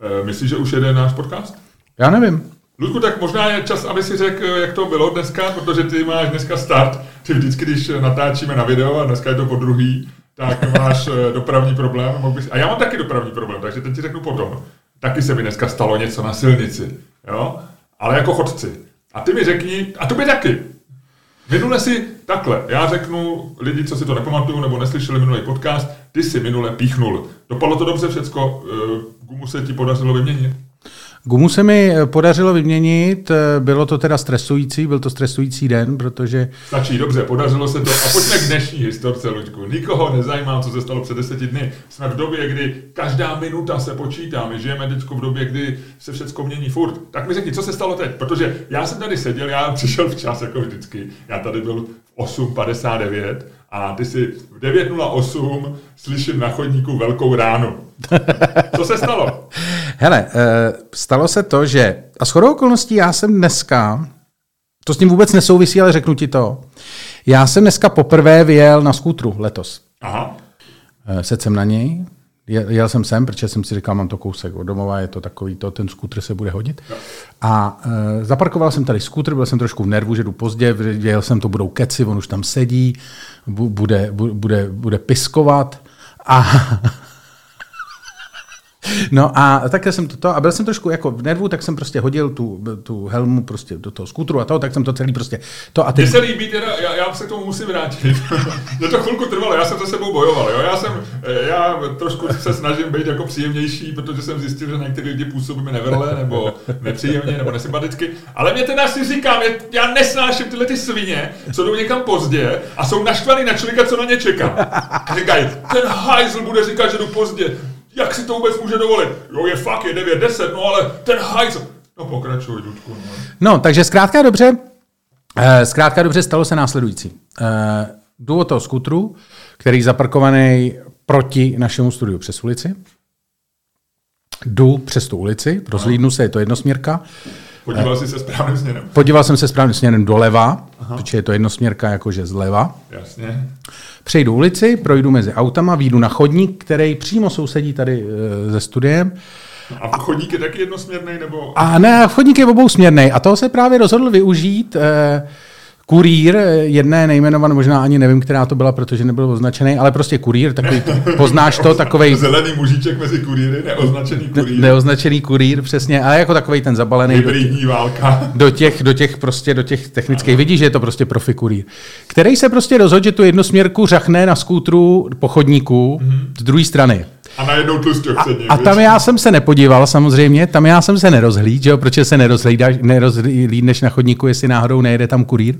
E, myslíš, že už jede náš podcast? Já nevím. Ludku, tak možná je čas, aby si řekl, jak to bylo dneska, protože ty máš dneska start. Ty vždycky, když natáčíme na video, a dneska je to po druhý, tak máš eh, dopravní problém. A já mám taky dopravní problém, takže teď ti řeknu potom. Taky se mi dneska stalo něco na silnici, jo? Ale jako chodci. A ty mi řekni, a to by taky. Minule si takhle, já řeknu lidi, co si to nepamatují nebo neslyšeli minulý podcast, ty si minule píchnul. Dopadlo to dobře všecko, eh, gumu se ti podařilo vyměnit? Gumu se mi eh, podařilo vyměnit, eh, bylo to teda stresující, byl to stresující den, protože... Stačí, dobře, podařilo se to. A pojďme k dnešní historce, Luďku. Nikoho nezajímá, co se stalo před deseti dny. Jsme v době, kdy každá minuta se počítá. My žijeme teď v době, kdy se všechno mění furt. Tak mi řekni, co se stalo teď? Protože já jsem tady seděl, já přišel včas, jako vždycky. Já tady byl v 8.59 a ty si v 9.08 slyším na chodníku velkou ránu. Co se stalo? Hele, eh, stalo se to, že, a shodou okolností já jsem dneska, to s tím vůbec nesouvisí, ale řeknu ti to, já jsem dneska poprvé vyjel na skútru letos. Aha. Eh, sedl jsem na něj, jel jsem sem, protože jsem si říkal, mám to kousek od domova, je to takový, to, ten skútr se bude hodit. A e, zaparkoval jsem tady skútr, byl jsem trošku v nervu, že jdu pozdě, věděl jsem, to budou keci, on už tam sedí, bude, bude, bude piskovat. A No a takhle jsem to, a byl jsem trošku jako v nervu, tak jsem prostě hodil tu, tu helmu prostě do toho skútru a to, tak jsem to celý prostě to a teď... Mně se líbí teda, já, já se k tomu musím vrátit. Mě to chvilku trvalo, já jsem se sebou bojoval, jo? Já jsem, já trošku se snažím být jako příjemnější, protože jsem zjistil, že některé lidi působí mi nevrle, nebo nepříjemně, nebo nesympaticky, ale mě teda si říkám, já nesnáším tyhle ty svině, co jdou někam pozdě a jsou naštvaný na člověka, co na ně čeká. A říkají, ten hajzl bude říkat, že jdu pozdě, jak si to vůbec může dovolit? Jo, je fakt, je 9, 10, no ale ten hajzl. No pokračuj, Dudku. No. no, takže zkrátka dobře, eh, zkrátka dobře stalo se následující. Eh, jdu od toho skutru, který zaparkovaný proti našemu studiu přes ulici. Jdu přes tu ulici, rozhlídnu se, je to jednosměrka. Podíval jsi se správným směrem? Podíval jsem se správným směrem doleva, Aha. protože je to jednosměrka jakože zleva. Jasně. Přejdu ulici, projdu mezi autama, výjdu na chodník, který přímo sousedí tady e, ze studiem. A chodník je taky jednosměrný? Nebo... A ne, chodník je obousměrný. A toho se právě rozhodl využít. E, kurýr, jedné nejmenované, možná ani nevím, která to byla, protože nebyl označený, ale prostě kurýr, takový, poznáš to, takový. Zelený mužiček mezi kurýry, neoznačený kurýr. Ne, neoznačený kurýr, přesně, ale jako takový ten zabalený. Do, válka. Do těch, do těch prostě, do těch technických, ano. vidíš, že je to prostě profi kurýr. Který se prostě rozhodl, že tu jednosměrku řachne na skútru po chodníku mm-hmm. z druhé strany. A najednou tlusťok sedí. A, a tam já jsem se nepodíval samozřejmě, tam já jsem se nerozhlíd, že jo, protože se nerozhlídneš na chodníku, jestli náhodou nejede tam kurýr.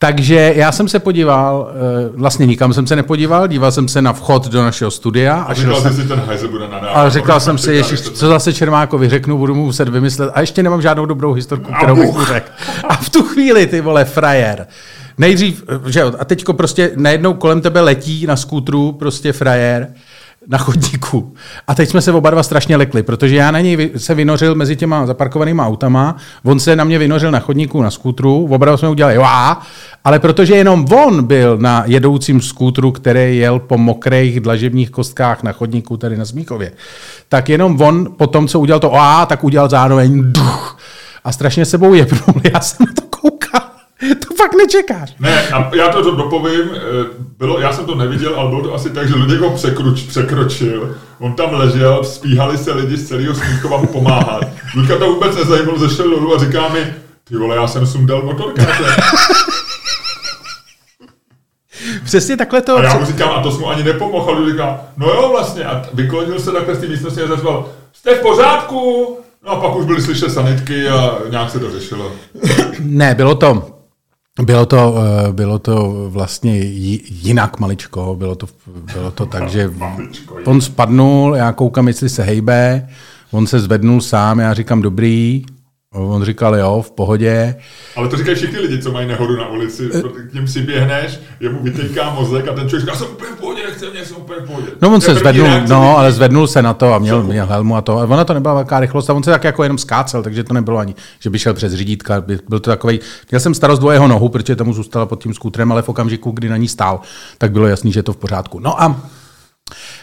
Takže já jsem se podíval, eh, vlastně nikam jsem se nepodíval, díval jsem se na vchod do našeho studia. A, a říkal jsem si, ten hajze bude nadávat. A říkal jsem si, ježiš, co zase Čermákovi řeknu, budu mu muset vymyslet. A ještě nemám žádnou dobrou historku, kterou bych mu řekl. A v tu chvíli, ty vole, frajer. Nejdřív, že jo, a teďko prostě najednou kolem tebe letí na skútru prostě frajer na chodníku. A teď jsme se oba dva strašně lekli, protože já na něj se vynořil mezi těma zaparkovanýma autama, on se na mě vynořil na chodníku na skútru, oba dva jsme udělali Wá! ale protože jenom on byl na jedoucím skútru, který jel po mokrých dlažebních kostkách na chodníku tady na Smíchově, tak jenom on po tom, co udělal to Wá! tak udělal zároveň duch a strašně sebou jebnul. Já jsem to to fakt nečekáš. Ne, a já to dopovím, eh, bylo, já jsem to neviděl, ale bylo to asi tak, že lidi ho překroč, překročil, on tam ležel, spíhali se lidi z celého Smíchova mu pomáhat. Ludka to vůbec nezajímalo, zešel dolů a říká mi, ty vole, já jsem sundal motorkáře. Přesně takhle to... A já mu říkám, a to jsme ani nepomohl. A říká, no jo vlastně. A vyklonil se takhle z té místnosti a zařval, jste v pořádku? No a pak už byly slyšet sanitky a nějak se to řešilo. ne, bylo to bylo to, eh, bylo to vlastně jinak maličko, bylo to, bylo to tak, že on spadnul, já koukám, jestli se hejbe, on se zvednul sám, já říkám dobrý, On říkal, jo, v pohodě. Ale to říkají všichni lidi, co mají nehodu na ulici. K něm si běhneš, jemu vytejká mozek a ten člověk říká, jsem úplně v pohodě, nechce mě, jsem úplně pohodě. No on se zvednul, no, ale zvednul se na to a měl, měl helmu a to. A ona to nebyla velká rychlost a on se tak jako jenom skácel, takže to nebylo ani, že by šel přes řídítka. Byl to takový, měl jsem starost o jeho nohu, protože tomu zůstala pod tím skútrem, ale v okamžiku, kdy na ní stál, tak bylo jasný, že je to v pořádku. No a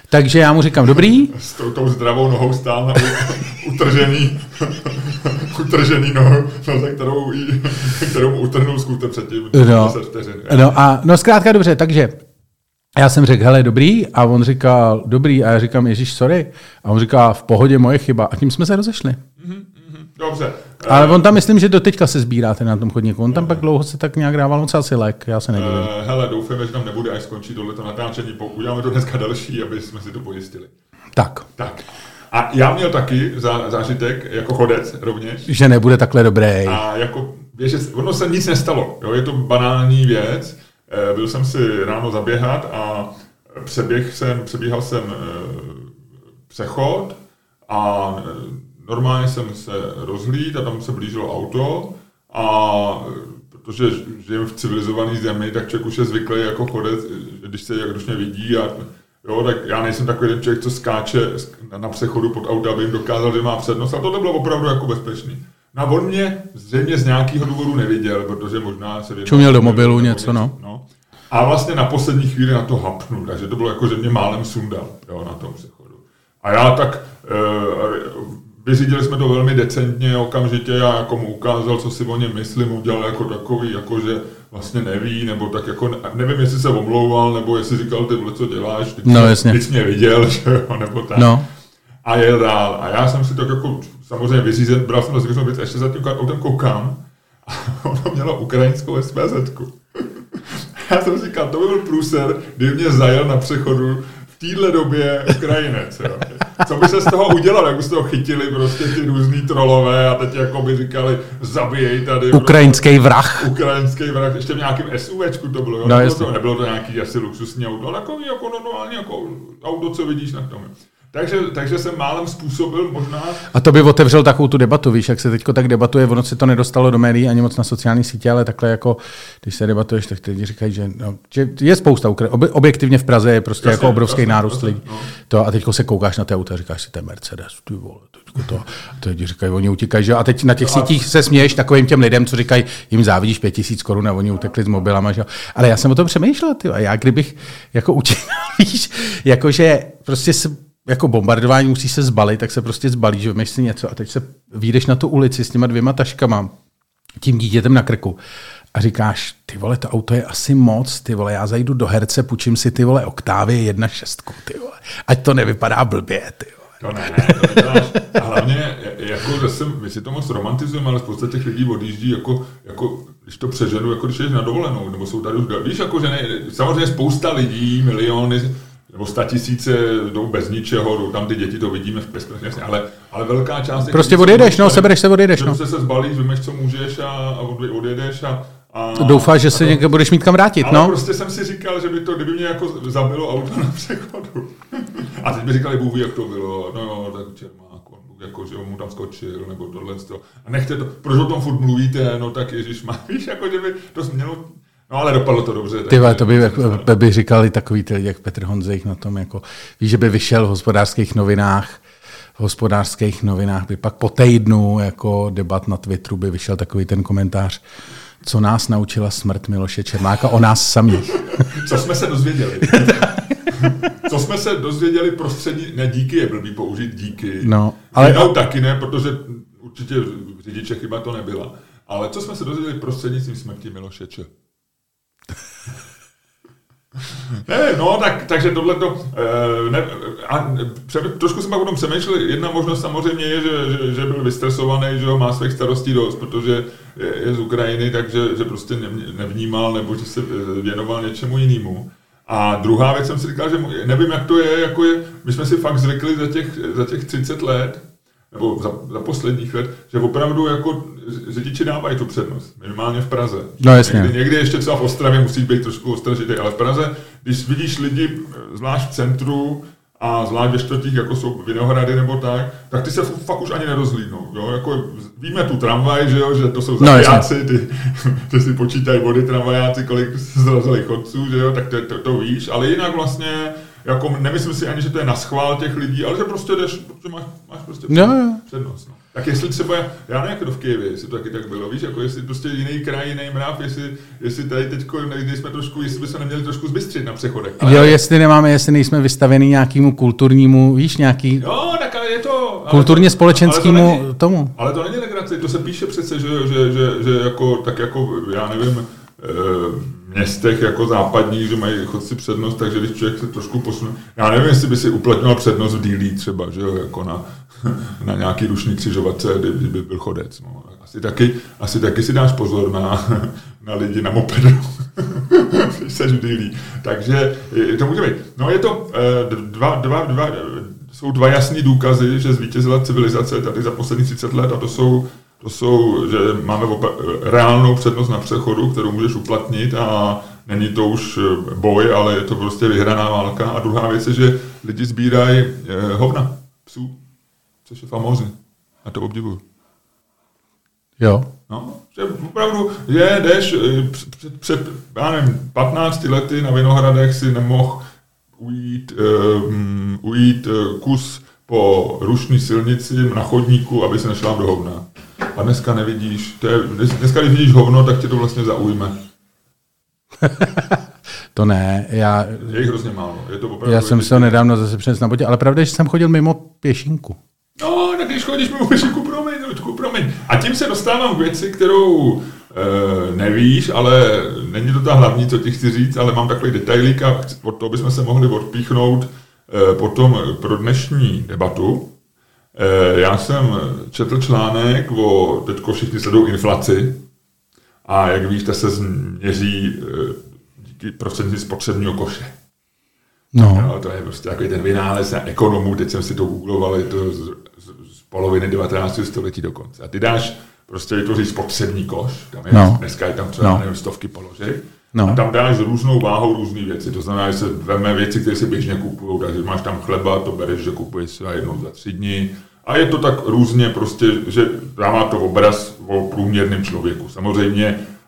Takže já mu říkám, dobrý. S tou, tou zdravou nohou stál na utržený, utržený nohou, no, za kterou, jí, kterou mu utrhnul skutečně předtím. No, no, a, no zkrátka dobře, takže já jsem řekl, hele, dobrý, a on říkal, dobrý, a já říkám, Ježíš, sorry. A on říká, v pohodě, moje chyba. A tím jsme se rozešli. Mm-hmm, dobře. Ale on tam, myslím, že do teďka se sbíráte na tom chodníku. On tam pak dlouho se tak nějak dával moc asi lek, já se nedivím. Uh, hele, doufám, že tam nebude, až skončí tohleto natáčení. Uděláme to dneska další, aby jsme si to pojistili. Tak. Tak. A já měl taky zá, zážitek jako chodec rovněž. Že nebude takhle dobré. A jako, víš, ono se nic nestalo. Jo? Je to banální věc. Eh, byl jsem si ráno zaběhat a přeběh jsem, přebíhal jsem eh, přechod a eh, normálně jsem se rozhlíd a tam se blížilo auto a protože žijeme v civilizované zemi, tak člověk už je zvyklý jako chodec, když se jak mě vidí a Jo, tak já nejsem takový ten člověk, co skáče na přechodu pod auto, aby jim dokázal, že má přednost. A to bylo opravdu jako bezpečný. No a on mě zřejmě z nějakého důvodu neviděl, protože možná se věděl. Čuměl do mobilu něco, no. no. A vlastně na poslední chvíli na to hapnul, takže to bylo jako, že mě málem sundal jo, na tom přechodu. A já tak, e, vyřídili jsme to velmi decentně, okamžitě, já jako mu ukázal, co si o něm myslím, udělal jako takový, jako že vlastně neví, nebo tak jako, nevím, jestli se omlouval, nebo jestli říkal, ty vole, co děláš, ty no, jasně. Ty mě viděl, že jo, nebo tak. No. A jel dál. A já jsem si tak jako, samozřejmě vyřízen, bral jsem to zvyklou věc, ještě za tím autem koukám, a ono mělo ukrajinskou SPZ. já jsem říkal, to by byl průser, kdyby mě zajel na přechodu v téhle době Ukrajinec. Jo. Co by se z toho udělalo, jak by z toho chytili prostě ty různý trolové a teď jako by říkali, zabijej tady. Ukrajinský prostě, vrah. Ukrajinský vrah, ještě v nějakém SUVčku to bylo. Jo. No, nebylo, to, nebylo to nějaký asi luxusní auto, ale takový jako normální jako auto, co vidíš na tom. Takže, takže jsem málem způsobil možná... A to by otevřel takovou tu debatu, víš, jak se teď tak debatuje, ono se to nedostalo do médií ani moc na sociální sítě, ale takhle jako, když se debatuješ, tak lidi říkají, že, no, že je spousta, objektivně v Praze je prostě jasně, jako obrovský jasně, nárůst lidí. No. To, a teď se koukáš na ty auta a říkáš si, to je Mercedes, ty vole, to. A to lidi říkají, oni utíkají, že? A teď na těch no, sítích se směješ takovým těm lidem, co říkají, jim závidíš pět tisíc korun a oni utekli s mobilama, že? Ale já jsem o tom přemýšlel, ty, a já kdybych jako utíkal, víš, jakože prostě se jako bombardování musí se zbalit, tak se prostě zbalíš, vemeš si něco a teď se vyjdeš na tu ulici s těma dvěma taškama, tím dítětem na krku a říkáš, ty vole, to auto je asi moc, ty vole, já zajdu do herce, půjčím si ty vole Octavie 1.6, ty vole, ať to nevypadá blbě, ty vole. To ne, to. A hlavně, jako zase, my si to moc romantizujeme, ale spousta těch lidí odjíždí, jako, jako když to přeženu, jako když jdeš na dovolenou, nebo jsou tady už, víš, jako, že ne, samozřejmě spousta lidí, miliony, nebo sta tisíce jdou bez ničeho, jdou tam ty děti, to vidíme v bezpečnosti, ale, ale velká část... Prostě odjedeš, no, sebereš se, odjedeš, no. se se zbalíš, vymeš, co můžeš a, a odjedeš a, a, Doufáš, že se někde budeš mít kam vrátit, ale no? prostě jsem si říkal, že by to, kdyby mě jako zabilo auto na přechodu. A teď by říkali, Bůh jak to bylo. No jo, tak Čermák, on, jako, že on mu tam skočil, nebo tohle. A nechte to, proč o tom furt mluvíte, no tak Ježíš má, víš, jako, že by to mělo No ale dopadlo to dobře. Ty to by, by, by říkali takový ty lidi, jak Petr Honzejch na tom, jako, víš, že by vyšel v hospodářských novinách, v hospodářských novinách by pak po týdnu jako debat na Twitteru by vyšel takový ten komentář, co nás naučila smrt Miloše Čermáka o nás samých. Co jsme se dozvěděli? Co jsme se dozvěděli prostřední, ne díky je blbý použít díky, no, ale... Jinou taky ne, protože určitě řidiče chyba to nebyla. Ale co jsme se dozvěděli prostřednictvím smrti Miloše Č. Ne, no, tak, takže tohle to, eh, pře, trošku jsem pak o tom přemýšlel, jedna možnost samozřejmě je, že, že, že byl vystresovaný, že ho má svých starostí dost, protože je, je z Ukrajiny, takže že prostě nevnímal nebo že se eh, věnoval něčemu jinému. A druhá věc jsem si říkal, že nevím, jak to je, jako je, my jsme si fakt zvykli za těch, za těch 30 let, nebo za, za posledních let, že opravdu jako řidiči dávají tu přednost, minimálně v Praze. No jasně. Někdy, někdy ještě třeba v Ostravě musí být trošku ostražitý, ale v Praze, když vidíš lidi, zvlášť v centru, a zvlášť ve čtvrtích, jako jsou Vinohrady nebo tak, tak ty se fakt už ani nerozhlídnou. Jo? Jako, víme tu tramvaj, že, jo? že to jsou zabijáci, no, ty, ty si počítají body tramvajáci, kolik zrazili chodců, že jo? tak to, to, to, víš, ale jinak vlastně jako nemyslím si ani, že to je na schvál těch lidí, ale že prostě jdeš, protože máš, máš prostě přednost. No. Tak jestli třeba, já nevím, jako v Kijevě, jestli to taky tak bylo, víš, jako jestli prostě jiný kraj, jiný mrav, jestli, jestli tady teď jsme trošku, jestli by se neměli trošku zbystřit na přechodech. Ale... Jo, jestli nemáme, jestli nejsme vystaveni nějakému kulturnímu, víš, nějaký... Jo, tak ale je to... Kulturně společenskému ale to není, tomu. Ale to není legrace, to se píše přece, že, že, že, že jako, tak jako, já nevím, městech jako západních, že mají chodci přednost, takže když člověk se trošku posune, já nevím, jestli by si uplatňoval přednost v dílí třeba, že jo, jako na, na nějaký rušný křižovatce, kdyby byl chodec. No. Asi, taky, asi taky si dáš pozor na, na lidi na mopedu, když seš v dílí. Takže to může být. No je to eh, dva, dva, dva, jsou dva jasný důkazy, že zvítězila civilizace tady za poslední 30 let a to jsou to jsou, že máme reálnou přednost na přechodu, kterou můžeš uplatnit a není to už eh, boj, ale je to prostě vyhraná válka. A druhá věc je, že lidi sbírají eh, hovna psů, což je famózní. A to obdivuju. Jo. No, že opravdu je, jdeš eh, před, před, já nevím, 15 lety na Vinohradech si nemohl ujít, um, ujít kus po rušní silnici na chodníku, aby se nešla do hovna. A dneska nevidíš, to je, dneska když vidíš hovno, tak tě to vlastně zaujme. to ne, já... Je jich hrozně málo. Je to opravdu já jsem se ho nedávno zase přes na bodě, ale pravda je, že jsem chodil mimo pěšinku. No, tak když chodíš mimo pěšinku, promiň, Ludku, promiň. A tím se dostávám k věci, kterou e, nevíš, ale není to ta hlavní, co ti chci říct, ale mám takový detailík a od toho bychom se mohli odpíchnout e, potom pro dnešní debatu. Eh, já jsem četl článek o, teďko všichni sledují inflaci a jak víš, se změří eh, díky prostřednictvím spotřebního koše. No. no. to je prostě takový ten vynález na ekonomů, teď jsem si to googloval, je to z, z, z poloviny 19. století dokonce. A ty dáš prostě vytvoříš spotřební koš, tam je, no. dneska je tam třeba no. nevím, stovky položek, No. A tam dáš s různou váhou různé věci. To znamená, že se veme věci, které se běžně kupují. Takže máš tam chleba, to bereš, že kupuješ se jednou za tři dny. A je to tak různě prostě, že dává to obraz o průměrném člověku. Samozřejmě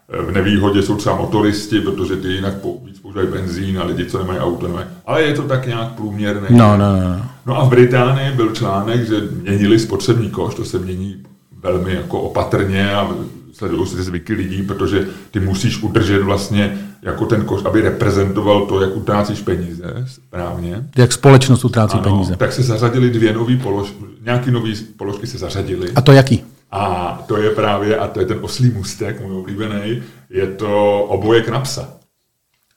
eh, v nevýhodě jsou třeba motoristi, protože ty jinak víc používají benzín a lidi, co nemají auto, nemají. Ale je to tak nějak průměrné. No, no, no. No a v Británii byl článek, že měnili spotřební koš, to se mění velmi jako opatrně a sledují si zvyky lidí, protože ty musíš udržet vlastně jako ten koš, aby reprezentoval to, jak utrácíš peníze správně. Jak společnost utrácí ano, peníze. Tak se zařadili dvě nové položky, nějaký nový položky se zařadily. A to jaký? A to je právě, a to je ten oslý mustek, můj oblíbený, je to obojek na psa.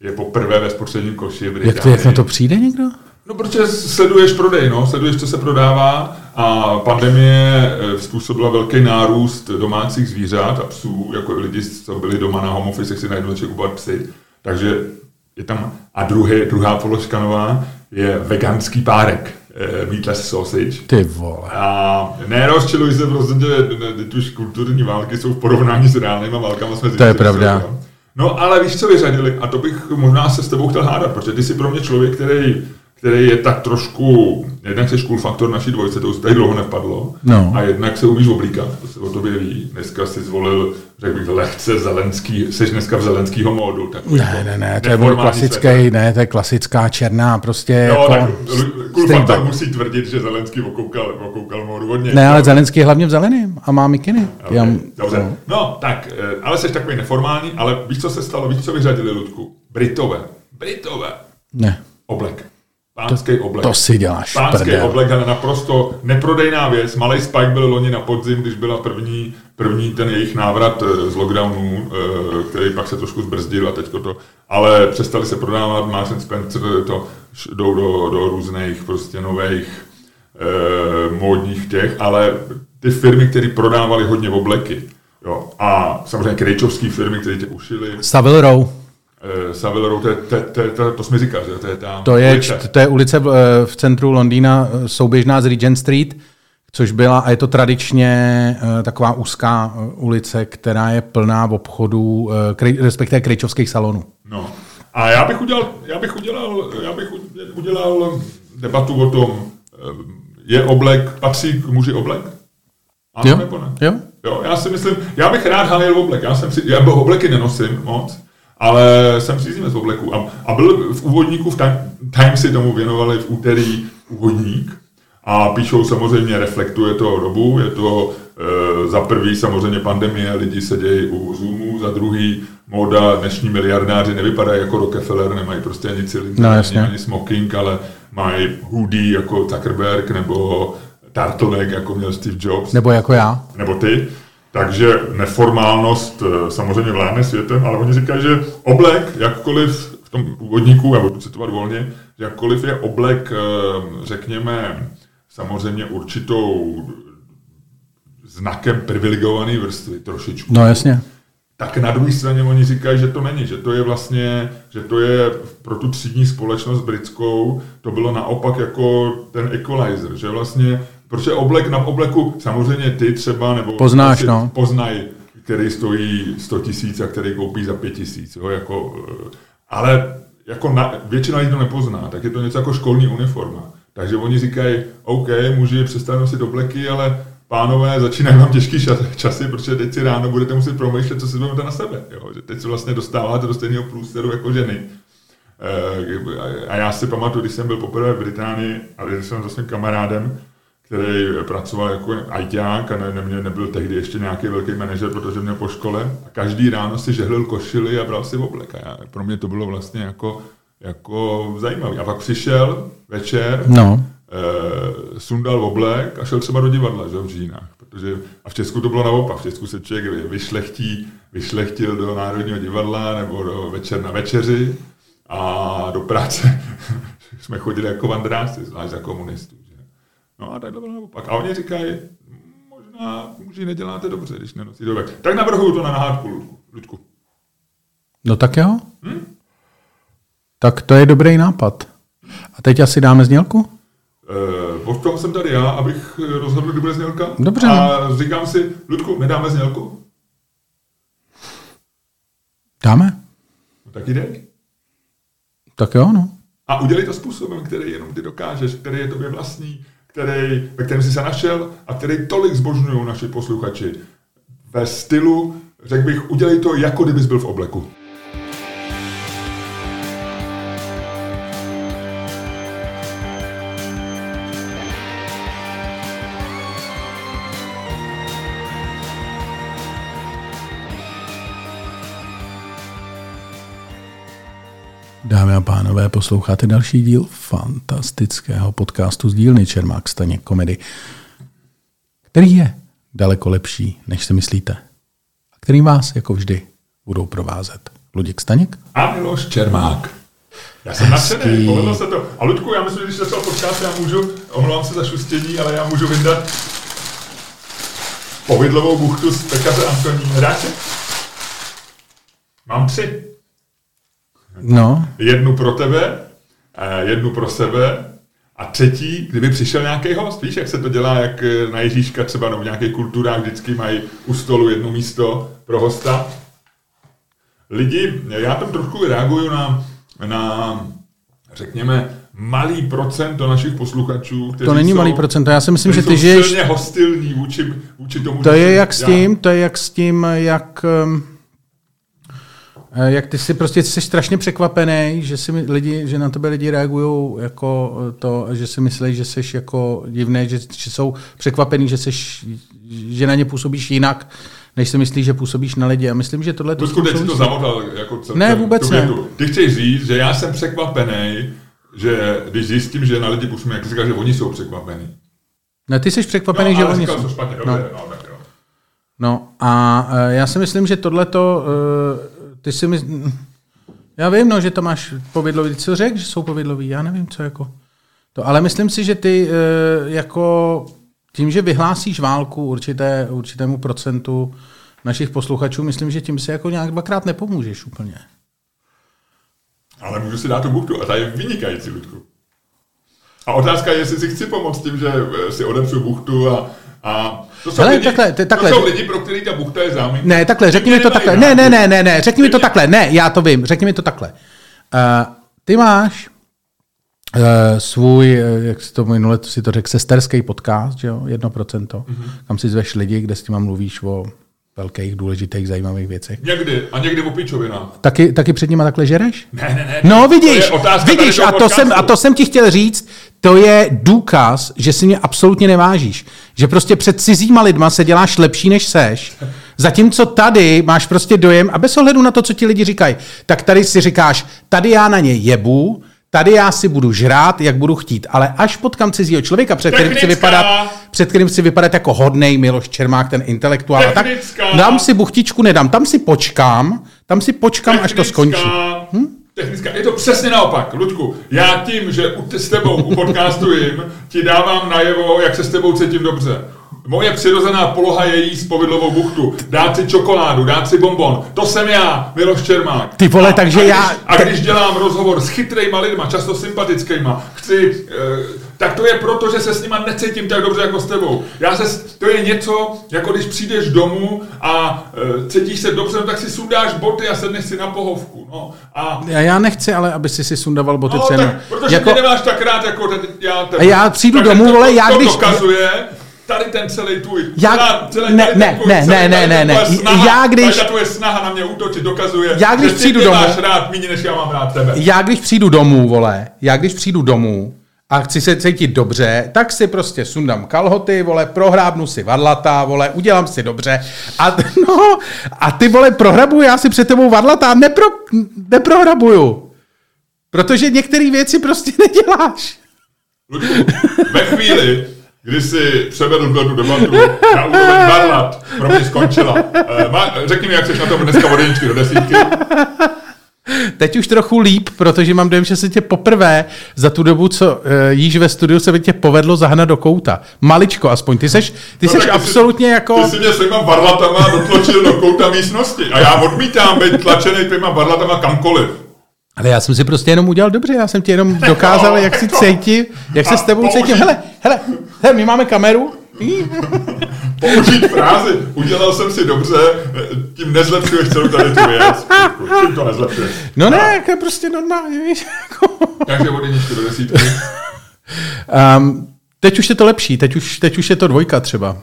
Je poprvé ve spotřebním koši v Jak, to, jak na to přijde někdo? No, protože sleduješ prodej, no, sleduješ, co se prodává a pandemie eh, způsobila velký nárůst domácích zvířat a psů, jako lidi, co byli doma na home office, si najednou začali kupovat psy. Takže je tam, a druhé, druhá položka nová je veganský párek, eh, meatless sausage. Ty vole. A nerozčiluj se prostě, teď už kulturní války jsou v porovnání s reálnýma válkami. Jsme to je pravda. No ale víš, co vyřadili? A to bych možná se s tebou chtěl hádat, protože ty jsi pro mě člověk, který který je tak trošku, jednak se cool faktor naší dvojce, to už tady dlouho nepadlo, no. a jednak se umíš oblíkat, to se o tobě ví. Dneska si zvolil, řekl bych, lehce zelenský, jsi dneska v zelenského módu. Tak ne, ne, ne, to je můj klasický, svět. ne, to je klasická černá, prostě no, jako tak cool faktor musí tvrdit, že Zelenský okoukal, okoukal módu hodně. Ne, ale Zelenský je hlavně v zeleném a má mikiny. Okay, Já, dobře. No. no, tak, eh, ale jsi takový neformální, ale víš, co se stalo, víš, co vyřadili, Ludku? Britové. Britové. Ne. Oblek. Pánský oblek. To si děláš Pánský prdel. oblek, ale naprosto neprodejná věc. Malý Spike byl loni na podzim, když byla první, první ten jejich návrat eh, z lockdownu, eh, který pak se trošku zbrzdil a teďko to, ale přestali se prodávat, Marks Spencer to jdou do, do různých prostě nových eh, módních těch, ale ty firmy, které prodávaly hodně obleky, jo, a samozřejmě krejčovské firmy, které tě ušily. Savile Row. Uh, Savile Row, to, je, to, to, to, to jsme říkal, že to je ta to je, ulice. To je ulice v, eh, v centru Londýna, eh, souběžná z Regent Street, což byla, a je to tradičně taková úzká ulice, která je plná v obchodů, uh, krej, respektive krejčovských salonů. No. A já bych udělal, já bych udělal, já bych udělal debatu o tom, je oblek, patří k muži oblek? Ano jo? nebo ne? Jo. jo. já si myslím, já bych rád halil oblek, já jsem si, já obleky nenosím moc, ale jsem příznivec obleku. A, a byl v úvodníku, v time, Time si tomu věnovali v úterý úvodník, A píšou samozřejmě, reflektuje to dobu, je to e, za prvý samozřejmě pandemie, lidi sedějí u Zoomu, za druhý móda, dnešní miliardáři nevypadají jako Rockefeller, nemají prostě ani cylinder, No, ani, jasně. ani smoking, ale mají hoodie jako Zuckerberg nebo turtleneck, jako měl Steve Jobs Nebo jako já. nebo ty. Takže neformálnost eh, samozřejmě vládne světem, ale oni říkají, že oblek, jakkoliv v tom úvodníku, já budu citovat volně, že jakkoliv je oblek, eh, řekněme, samozřejmě určitou znakem privilegované vrstvy trošičku. No jasně. Tak na druhé straně oni říkají, že to není, že to je vlastně, že to je pro tu třídní společnost britskou, to bylo naopak jako ten equalizer, že vlastně, protože oblek na obleku, samozřejmě ty třeba, nebo Poznáš, asi no. poznají, který stojí 100 tisíc a který koupí za 5 tisíc, jako, eh, ale jako na, většina lidí to nepozná, tak je to něco jako školní uniforma. Takže oni říkají, OK, muži přestanou si obleky, ale pánové, začínají vám těžký čas, časy, protože teď si ráno budete muset promýšlet, co si vezmete na sebe. Jo? Že teď se vlastně dostáváte do stejného průsteru jako ženy. Eh, A já si pamatuju, když jsem byl poprvé v Británii, ale jsem se svým kamarádem, který pracoval jako ajťák a ne, ne, nebyl tehdy ještě nějaký velký manažer, protože měl po škole. A každý ráno si žehlil košily a bral si oblek. A já, pro mě to bylo vlastně jako, jako zajímavé. A pak přišel večer, No. eh, sundal oblek a šel třeba do divadla, že, v Žínách. Protože, a v Česku to bylo naopak. V Česku se člověk vyšlechtí, vyšlechtil do Národního divadla nebo do večer na večeři a do práce jsme chodili jako vandráci, zvlášť za komunistů. No a takhle bylo naopak. A oni říkají, možná muži neděláte dobře, když nenosí dobek. Tak navrhuju to na nahádku, Ludku. Ludku. No tak jo. Tak to je dobrý nápad. A teď asi dáme znělku? Od toho jsem tady já, abych rozhodl, kdy bude znělka. Dobře. A říkám si, Ludku, nedáme znělku? Dáme? No tak dej. Tak jo, no. A udělej to způsobem, který jenom ty dokážeš, který je tobě vlastní, který, ve kterém jsi se našel a který tolik zbožňují naši posluchači. Ve stylu, řekl bych, udělej to, jako kdybys byl v obleku. Dámy a pánové, posloucháte další díl fantastického podcastu z dílny Čermák Staně komedy, který je daleko lepší, než si myslíte. A který vás, jako vždy, budou provázet. Luděk Staněk? A Miloš Čermák. Já jsem Hezký. nadšený, povedlo se to. A Ludku, já myslím, že když začal podcast, já můžu, omlouvám se za šustění, ale já můžu vyndat povidlovou buchtu z pekaře Antoní. Hráče? Mám tři. No, Jednu pro tebe, jednu pro sebe a třetí, kdyby přišel nějaký host. Víš, jak se to dělá, jak eh, na Ježíška třeba nebo v nějakých kulturách vždycky mají u stolu jedno místo pro hosta. Lidi, já tam trošku reaguju na, na řekněme, malý procento našich posluchačů, kteří to není jsou, malý procento. Já si myslím, že ty žiješ... silně hostilní vůči, vůči tomu, To je jak s tím, to je jak s tím, jak... um, Jak ty si prostě jsi strašně překvapený, že, si lidi, že na tebe lidi reagují jako to, že si myslí, že jsi jako divný, že, že jsou překvapený, že, jsi, že na ně působíš jinak, než si myslíš, že působíš na lidi. A myslím, že tohle to Rusku, teď to zamotal jako celkem Ne, vůbec ne. Ty chceš říct, že já jsem překvapený, že když zjistím, že na lidi působím, jak říkal, že oni jsou překvapení. Ne, ty jsi překvapený, no, že oni jsou. to špatně, No. dobře, no, tak jo. No a eh, já si myslím, že tohleto, eh, ty si my... Já vím, no, že to máš povidlový. Co řekl, že jsou povidloví? Já nevím, co jako... To, ale myslím si, že ty eh, jako tím, že vyhlásíš válku určité, určitému procentu našich posluchačů, myslím, že tím si jako nějak dvakrát nepomůžeš úplně. Ale můžu si dát tu buchtu a ta je vynikající, Ludku. A otázka je, jestli si chci pomoct tím, že eh, si odepřu buchtu a, a to jsou, Hele, lidi, takhle, ty- takhle. to jsou lidi, pro který ta buchta je záminka. Ne, takhle, řekni mi to takhle. Ne, ne, ne, ne, ne, řekni mi to takhle. Ne, já to vím, řekni mi to takhle. Uh, ty máš uh, svůj, uh, jak si to minule si to řekl, sesterský podcast, že jo, 1%, mm-hmm. kam si zveš lidi, kde s těma mluvíš o velkých, důležitých, zajímavých věcech. Někdy, a někdy o pičovinách. Taky, taky před nima takhle žereš? Ne, ne, ne. No to vidíš, otázka vidíš, a to, jsem, a to jsem ti chtěl říct, to je důkaz, že si mě absolutně nevážíš. Že prostě před cizíma lidma se děláš lepší, než seš. Zatímco tady máš prostě dojem, a bez ohledu na to, co ti lidi říkají, tak tady si říkáš, tady já na ně jebu, tady já si budu žrát, jak budu chtít, ale až potkám cizího člověka, před kterým chci Technická. vypadat, před kterým chci vypadat jako hodnej Miloš Čermák, ten intelektuál, tak Technická. dám si buchtičku, nedám, tam si počkám, tam si počkám, až to skončí. Hm? Technická. Je to přesně naopak, Luďku. Já tím, že u- s tebou podcastujím, ti dávám najevo, jak se s tebou cítím dobře. Moje přirozená poloha je jíst povidlovou buchtu, dát si čokoládu, dát si bonbon. To jsem já, Miloš Čermák. Ty vole, a, takže a když, já- A když dělám rozhovor s chytrýma lidma, často sympatickýma, chci, eh, tak to je proto, že se s nima necítím tak dobře jako s tebou. Já se, to je něco, jako když přijdeš domů a eh, cítíš se dobře, no, tak si sundáš boty a sedneš si na pohovku. No. A Já, já nechci, ale aby si si sundaval boty No, cenu. tak, protože jako... mě nemáš tak rád, jako ten, já tebe. A já přijdu Takže domů, vole, já to když- dokazuje tady ten celý tvůj... Já- celý, ne, ne, tvůj- ne, celý ne, ne, ne, ne. Snaha, Já když- ta tvoje snaha na mě útočit dokazuje, Já když že přijdu domů- máš rád méně, než já mám rád tebe. Já když přijdu domů, vole, já když přijdu domů a chci se cítit dobře, tak si prostě sundám kalhoty, vole, prohrábnu si vadlata, vole, udělám si dobře. A, no, a ty, vole, prohrabuju já si před tebou vadlata, nepro, neprohrabuju. Protože některé věci prostě neděláš. Luďku, ve chvíli, kdy jsi převedl tu debatu na úroveň varlat, pro mě skončila. Eh, má, řekni mi, jak jsi na tom dneska od jedničky do desítky. Teď už trochu líp, protože mám dojem, že se tě poprvé za tu dobu, co uh, jíš ve studiu, se by tě povedlo zahnat do kouta. Maličko aspoň. Ty seš, ty No seš ty absolutně jsi, jako... Ty jsi mě svýma varlatama dotlačil do kouta místnosti. A já odmítám být tlačený tvýma varlatama kamkoliv. Ale já jsem si prostě jenom udělal dobře, já jsem ti jenom dokázal, jak si cítím, jak se s tebou cítím. Hele, hele, hele, my máme kameru. Použít frázi, udělal jsem si dobře, tím nezlepšuješ celou tady tu věc. Tím to nezlepšuješ. No ne, jako prostě normálně, víš. Jako. Takže od jedničky do desítky. Um, teď už je to lepší, teď už, teď už je to dvojka třeba.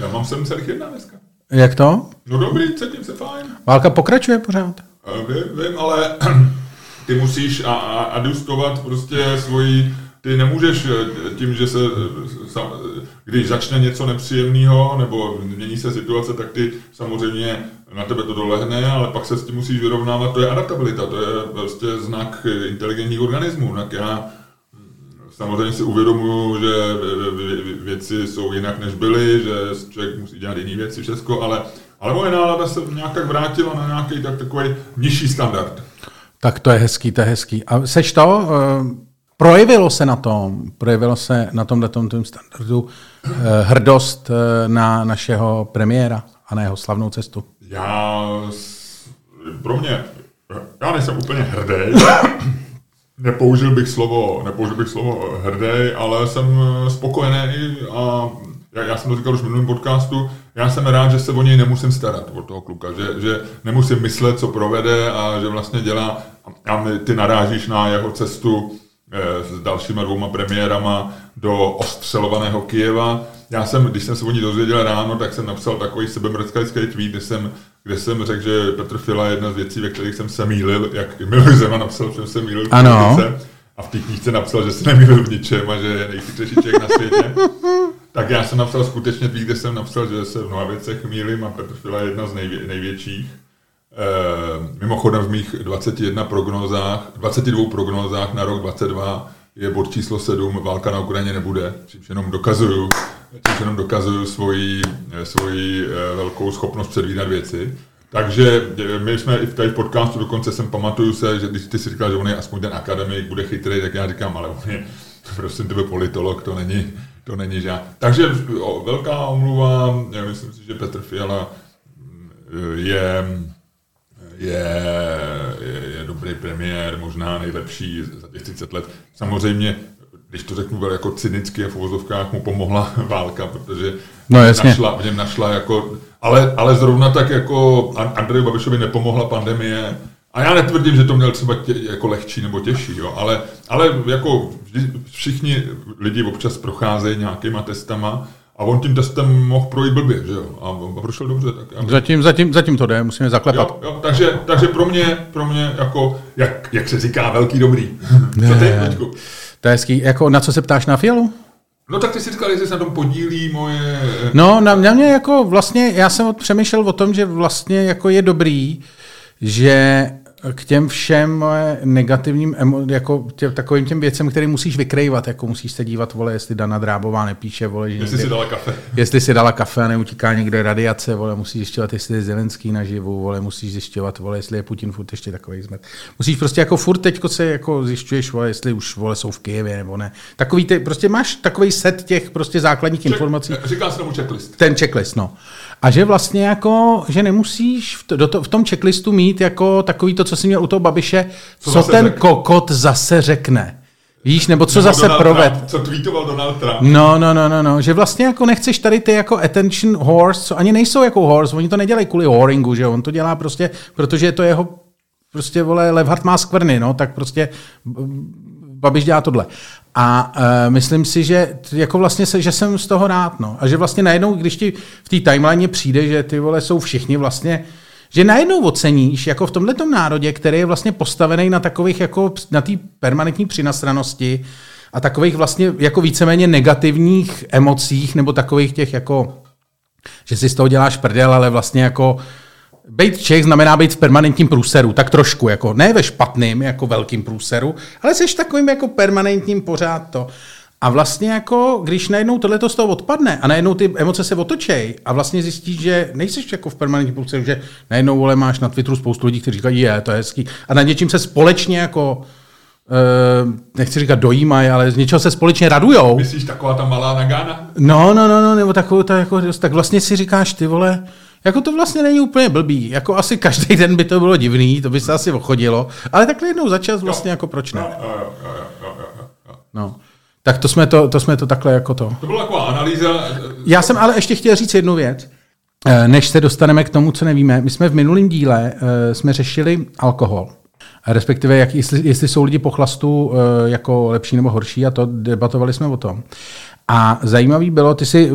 Já mám 7,1 dneska. Jak to? No dobrý, cítím se fajn. Válka pokračuje pořád. Eh, Vím, vím, ale ty musíš a, a, adjustovat prostě svoji, ty nemůžeš eh, tím, že se, eh, eh, když začne něco nepříjemného nebo mění se situace, tak ty samozřejmě na tebe to dolehne, ale pak se s tím musíš vyrovnávat, to je adaptabilita, to je prostě znak inteligentních organismů. Tak já hm, samozřejmě si uvědomuju, že vě- vě- vě- věci jsou jinak, než byly, že člověk musí dělat jiné věci, všechno, ale, ale moje nálada se nějak tak vrátila na nějaký tak takový nižší standard. Tak to je hezký, to je hezký. A seš to? Uh, projevilo se na tom, projevilo se na tomhle tom standardu uh, hrdost uh, na našeho premiéra a na jeho slavnou cestu. Já, pro mě, já nejsem úplně hrdý, nepoužil bych slovo, nepoužil bych slovo hrdý, ale jsem eh, spokojený a já, já jsem to říkal už v minulém podcastu, já jsem rád, že se o něj nemusím starat, od toho kluka, že, že nemusím myslet, co provede a že vlastně dělá, a ty narážíš na jeho cestu eh, s dalšíma dvouma premiérama do ostřelovaného Kijeva. Já jsem, když jsem se o ní dozvěděl ráno, tak jsem napsal takový sebemrckalický tweet, kde jsem, kde jsem řekl, že Petr Fila je jedna z věcí, ve kterých jsem se mýlil, jak Miloš Zeman napsal, že jsem se mýlil v Ano. A v té knížce napsal, že se nemýlil v ničem a že je nejchytřejší člověk na světě. tak já jsem napsal skutečně tweet, kde jsem napsal, že se v mnoha věcech mýlím a Petr Fila je jedna z nejvě, největších. Eh, mimochodem v mých 21 prognózách, 22 prognózách na rok 22 je bod číslo 7, válka na Ukrajině nebude, čímž jenom dokazuju, čímž jenom dokazuju svoji, eh, svoji eh, velkou schopnost předvídat věci. Takže my jsme i v tady v podcastu, dokonce jsem pamatuju se, že když ty si říkal, že on je aspoň ten akademik, bude chytrý, tak já říkám, ale on je prosím tebe politolog, to není, to není žádný. Takže velká omluva, já myslím si, že Petr Fiala mm, je je, je, je dobrý premiér, možná nejlepší za těch 30 let. Samozřejmě, když to řeknu vel jako cynicky a v uvozovkách mu pomohla válka, protože No, jasně. našla, v něm našla jako, ale, ale zrovna tak jako An- Andreju Babišovi nepomohla pandemie, a já netvrdím, že to měl třeba tě, jako lehčí nebo těžší, jo, ale, ale jako vždy, všichni lidi občas procházejí nějakýma testama A on tím testem mohl projít blbě, že jo? A, a prošel dobře. Tak já... Zatím, zatím, zatím to jde, musíme zaklepat. Jo, jo, takže, takže pro mě, pro mě jako, jak, jak se říká, velký dobrý. Co ty, Luďku? To je hezký. Jako, na co se ptáš na Fialu? No tak ty si říkal, že se na tom podílí moje... No, na, na mě jako vlastně, já jsem přemýšlel o tom, že vlastně jako je dobrý, že k těm všem negativním, jako tě, takovým těm věcem, které musíš vykrývat, jako musíš se dívat, vole, jestli Dana Drábová nepíše, vole, že Jestli někde, si dala kafe. jestli si dala kafe a neutíká někde radiace, vole, musíš zjišťovat, jestli je Zelenský naživu, vole, musíš zjišťovat, vole, jestli je Putin furt ještě takový zmet. Musíš prostě jako furt teďko se jako zjišťuješ, vole, jestli už vole jsou v Kijevě nebo ne. Takový ty, prostě máš takový set těch prostě základních informací. Říká se tomu checklist. Ten checklist, no. A že vlastně jako, že nemusíš v, to, do to, v tom checklistu mít jako takový to, co jsi měl u toho Babiše, co, co ten řek? kokot zase řekne. Víš, nebo co nebo zase Donald proved. Trump, co tweetoval Donald Trump. No, no, no, no, no, že vlastně jako nechceš tady ty jako attention horse, co ani nejsou jako horse, oni to nedělají kvůli horingu, že on to dělá prostě, protože je to jeho, prostě vole, Levhart má skvrny, no, tak prostě Babiš dělá tohle. A uh, myslím si, že jako vlastně se, že jsem z toho rád, no. A že vlastně najednou, když ti v té timeline přijde, že ty vole jsou všichni vlastně, že najednou oceníš, jako v tomhle národě, který je vlastně postavený na takových jako, na té permanentní přinastranosti a takových vlastně jako víceméně negativních emocích, nebo takových těch jako, že si z toho děláš prdel, ale vlastně jako Být Čech znamená být v permanentním průseru, tak trošku, jako ne ve špatným, jako velkým průseru, ale jsi takovým jako permanentním pořád to. A vlastně jako, když najednou tohle z toho odpadne a najednou ty emoce se otočej a vlastně zjistíš, že nejsi jako v permanentním průseru, že najednou vole máš na Twitteru spoustu lidí, kteří říkají, je, to je hezký. A na něčím se společně jako Uh, nechci říkat dojímají, ale z něčeho se společně radujou. Myslíš taková ta malá nagana? No, no, no, no nebo takovou, ta, jako, tak vlastně si říkáš, ty vole, jako to vlastně není úplně blbý. Jako asi každý den by to bylo divný, to by se asi ochodilo, ale takhle jednou za čas vlastně jo. jako proč ne? Jo, jo, jo, jo, jo, jo. No. Tak to jsme to, to jsme to takhle jako to. To byla taková analýza. Já jsem ale ještě chtěl říct jednu věc. Eh, než se dostaneme k tomu, co nevíme, my jsme v minulém díle uh, jsme řešili alkohol. Respektive, jak, jestli, jestli jsou lidi po chlastu uh, jako lepší nebo horší, a to debatovali jsme o tom. A zajímavý bylo, ty si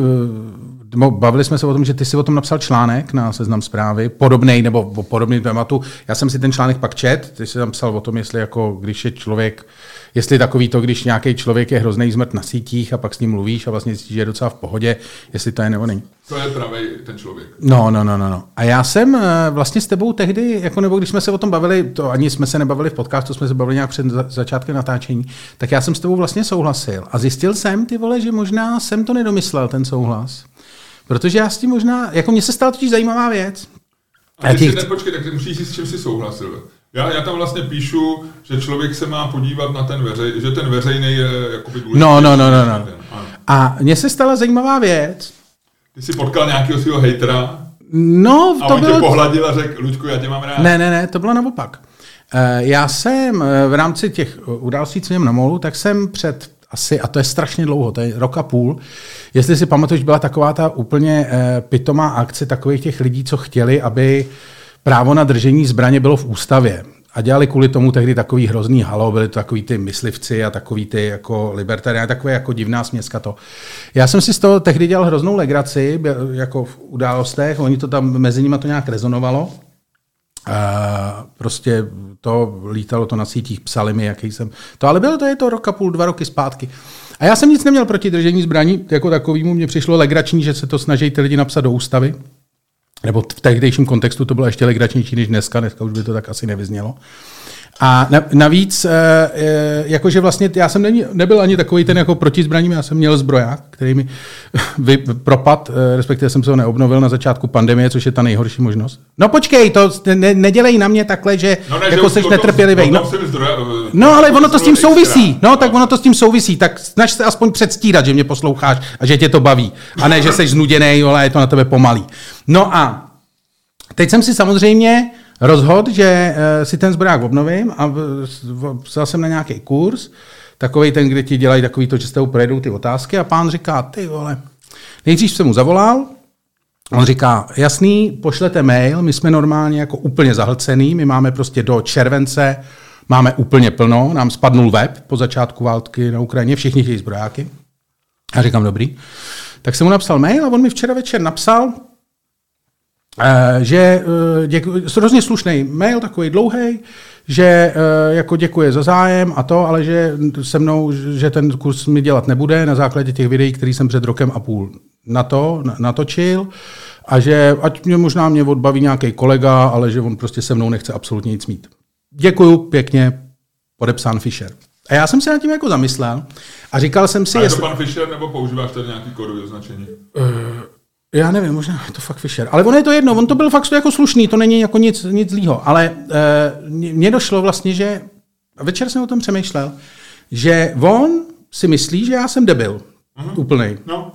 bavili jsme se o tom, že ty si o tom napsal článek na seznam zprávy, podobný nebo o podobném tématu. Já jsem si ten článek pak čet, ty jsi tam psal o tom, jestli jako, když je člověk, jestli takový to, když nějaký člověk je hrozný zmrt na sítích a pak s ním mluvíš a vlastně zjistíš, že je docela v pohodě, jestli to je nebo není. To je pravý ten člověk. No, no, no, no, no. A já jsem eh, vlastně s tebou tehdy, jako nebo když jsme se o tom bavili, to ani jsme se nebavili v podcastu, jsme se bavili nějak před začátkem natáčení, tak já jsem s tebou vlastně souhlasil. A zjistil jsem, ty vole, že možná jsem to nedomyslel, ten souhlas. Protože já s tím možná, jako mně se stala totiž zajímavá věc. A ty si, ne, počkej, tak ty musíš si s čím si souhlasil. Já, já tam vlastně píšu, že člověk se má podívat na ten veřej, že ten veřejný je jakoby důležitý. No, no, no, no, no. A mně se stala zajímavá věc. Ty jsi potkal nějakého svého hejtera No, a to on bylo... tě pohladil a řekl, Luďku, já tě mám rád. Ne, ne, ne, to bylo naopak. Eh, já jsem eh, v rámci těch událostí, co na molu, tak jsem před asi, a to je strašně dlouho, to je rok a půl. Jestli si pamatuješ, byla taková ta úplně eh, pitomá akce takových těch lidí, co chtěli, aby právo na držení zbraně bylo v ústavě. A dělali kvůli tomu tehdy takový hrozný halo, byli to takový ty myslivci a takový ty jako libertariáni, takové jako divná směska to. Já jsem si z toho tehdy dělal hroznou legraci, jako v událostech, oni to tam, mezi nimi to nějak rezonovalo. A prostě to lítalo to na sítích, psali mi, jaký jsem. To ale bylo to je to rok a půl, dva roky zpátky. A já jsem nic neměl proti držení zbraní, jako takovýmu mně přišlo legrační, že se to snaží ty lidi napsat do ústavy. Nebo v tehdejším kontextu to bylo ještě legračnější než dneska, dneska už by to tak asi nevyznělo. A navíc, eh, eh, jakože vlastně já jsem nebyl ani takový ten jako proti zbraním, já jsem měl zbroják, který mi vy, propad, eh, respektive jsem se ho neobnovil na začátku pandemie, což je ta nejhorší možnost. No počkej, to ne, nedělej na mě takhle, že no ne, jako jsi netrpělivý. No, no ale ono to s tím souvisí. No tak ono to s tím souvisí, tak snaž se aspoň předstírat, že mě posloucháš a že tě to baví. A ne, že jsi znuděný, ale je to na tebe pomalý. No a teď jsem si samozřejmě rozhodl, že uh, si ten zbrák obnovím a vzal jsem na nějaký kurz, takový ten, kde ti dělají takový to, že s tebou projedou ty otázky a pán říká, ty vole, nejdřív jsem mu zavolal, On říká, jasný, pošlete mail, my jsme normálně jako úplně zahlcený, my máme prostě do července, máme úplně plno, nám spadnul web po začátku války na Ukrajině, všichni chtějí zbrojáky. A říkám, dobrý. tak jsem mu napsal mail a on mi včera večer napsal, eh, že eh, děkuji, hrozně slušný mail, takový dlouhý, že eh, jako děkuje za zájem a to, ale že se mnou, že ten kurz mi dělat nebude na základě těch videí, který jsem před rokem a půl na to, natočil a že ať mě možná mě odbaví nějaký kolega, ale že on prostě se mnou nechce absolutně nic mít. Děkuju pěkně, podepsán Fischer. A já jsem se nad tím jako zamyslel a říkal jsem si... A je to pan Fischer nebo používáš tady nějaký kódový označení? Uh, já nevím, možná je to fakt Fischer. Ale on je to jedno, on to byl fakt jako slušný, to není jako nic, nic zlýho. Ale uh, mně došlo vlastně, že večer jsem o tom přemýšlel, že on si myslí, že já jsem debil. Uh-huh. Úplnej. No.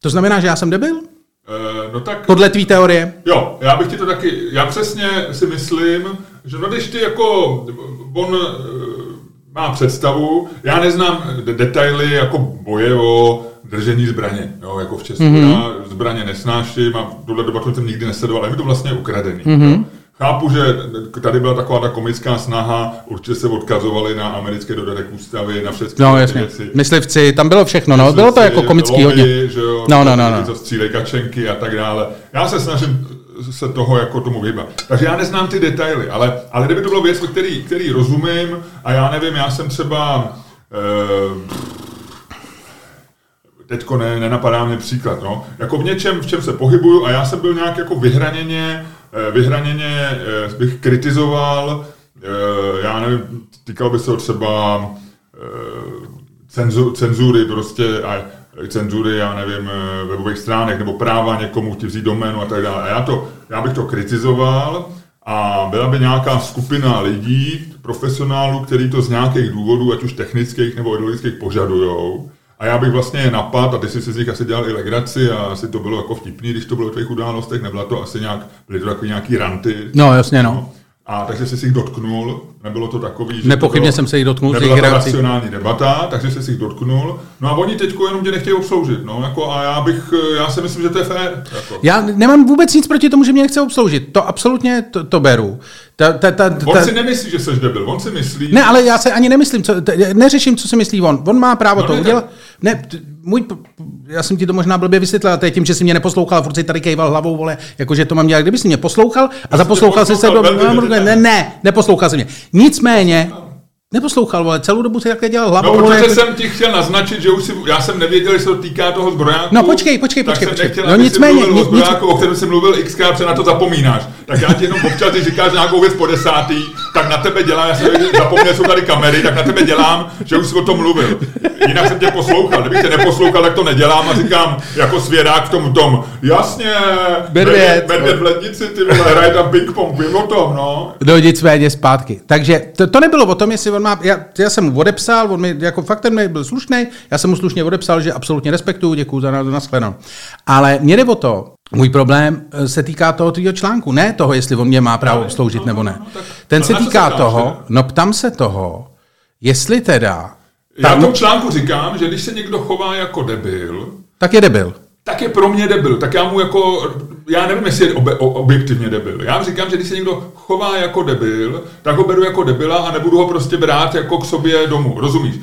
To znamená, že já jsem debil? Uh, no tak... Podle tvý teorie? Jo, já bych ti to taky, já přesně si myslím, že no když ty jako, on má představu, já neznám detaily jako boje o držení zbraně, jo, jako v Česku. Mm-hmm. Já zbraně nesnáším a tuhle debatu jsem nikdy nesledoval, ale mi to vlastně ukradený. Mm-hmm. Chápu, že tady byla taková ta komická snaha, určitě se odkazovali na americké dodatek ústavy, na všechny no, jasně. věci. Myslivci, tam bylo všechno, no, bylo to jako komický lohy, hodně. Že jo, no, no, no, no. Střílej kačenky a tak dále. Já se snažím se toho jako tomu vyhýbat. Takže já neznám ty detaily, ale, ale kdyby to bylo věc, který, který rozumím a já nevím, já jsem třeba eh, teďko ne, nenapadá mě příklad, no. Jako v něčem, v čem se pohybuju a já jsem byl nějak jako vyhraněně, eh, vyhraněně eh, bych kritizoval, eh, já nevím, týkalo by se třeba cenzu, cenzury prostě a cenzury, já nevím, webových stránek nebo práva někomu chtějí vzít doménu a tak dále. A já, to, já bych to kritizoval a byla by nějaká skupina lidí, profesionálů, kteří to z nějakých důvodů, ať už technických nebo ideologických, požadujou. A já bych vlastně je napad, a ty jsi si z nich asi dělal i legraci a asi to bylo jako vtipný, když to bylo v těch událostech, nebyla to asi nějak, byly to takový nějaký ranty. No, jasně, no. A takže jsi si jich dotknul, nebylo to takový, že Nepochybně to bylo, jsem se jich dotknul. Nebyla to racionální debata, takže jsi si jich dotknul. No a oni teď jenom tě nechtějí obsloužit. No, jako, a já bych, já si myslím, že to je fér. Jako. Já nemám vůbec nic proti tomu, že mě nechce obsloužit. To absolutně to, to beru. Ta, ta, ta, ta, on si nemyslí, že jsi debil, on si myslí... Ne, ale já se ani nemyslím, co, t, neřeším, co si myslí on. On má právo no, to udělat. Ne, t, můj, já jsem ti to možná blbě vysvětlil, to je tím, že jsi mě neposlouchal, furt si tady kejval hlavou, vole, jakože to mám dělat. Kdyby jsi mě poslouchal a zaposlouchal jsi se do... Ne, ne, neposlouchal jsi mě. Nicméně, Neposlouchal, vole, celou dobu si takhle dělal hlavou. No, protože vole, jsem ti chtěl naznačit, že už si, já jsem nevěděl, že se to týká toho zbrojáku. No počkej, počkej, počkej. Tak počkej. jsem nechtěl, no nicméně. Mluvil nic, o zbrojáku, nic... o kterém jsem mluvil x protože na to zapomínáš. Tak já ti jenom občas, když říkáš nějakou věc po desátý, tak na tebe dělám, já jsem zapomněl, jsou tady kamery, tak na tebe dělám, že už jsi o tom mluvil. Jinak jsem tě poslouchal. Kdybych tě neposlouchal, tak to nedělám a říkám jako svědák v tom tom. Jasně, medvěd, medvěd v lednici, ty vole, hraje tam ping-pong, vím o tom, no. No nicméně zpátky. Takže to, to nebylo o tom, jestli on má, já, já jsem mu odepsal, on mi jako fakt ten byl slušný, já jsem mu slušně odepsal, že absolutně respektuju, děkuji za nashledanou. Ale mě jde o to, můj problém eh, se týká toho tvýho článku, ne toho, jestli on mě má právo sloužit nebo ne. Ten se týká toho, no ptám se toho, jestli teda... Já v tom článku říkám, že když se někdo chová jako debil... Tak je debil. Tak je pro mě debil. Tak já mu jako já nevím, jestli je obe, objektivně debil. Já říkám, že když se někdo chová jako debil, tak ho beru jako debila a nebudu ho prostě brát jako k sobě domů. Rozumíš?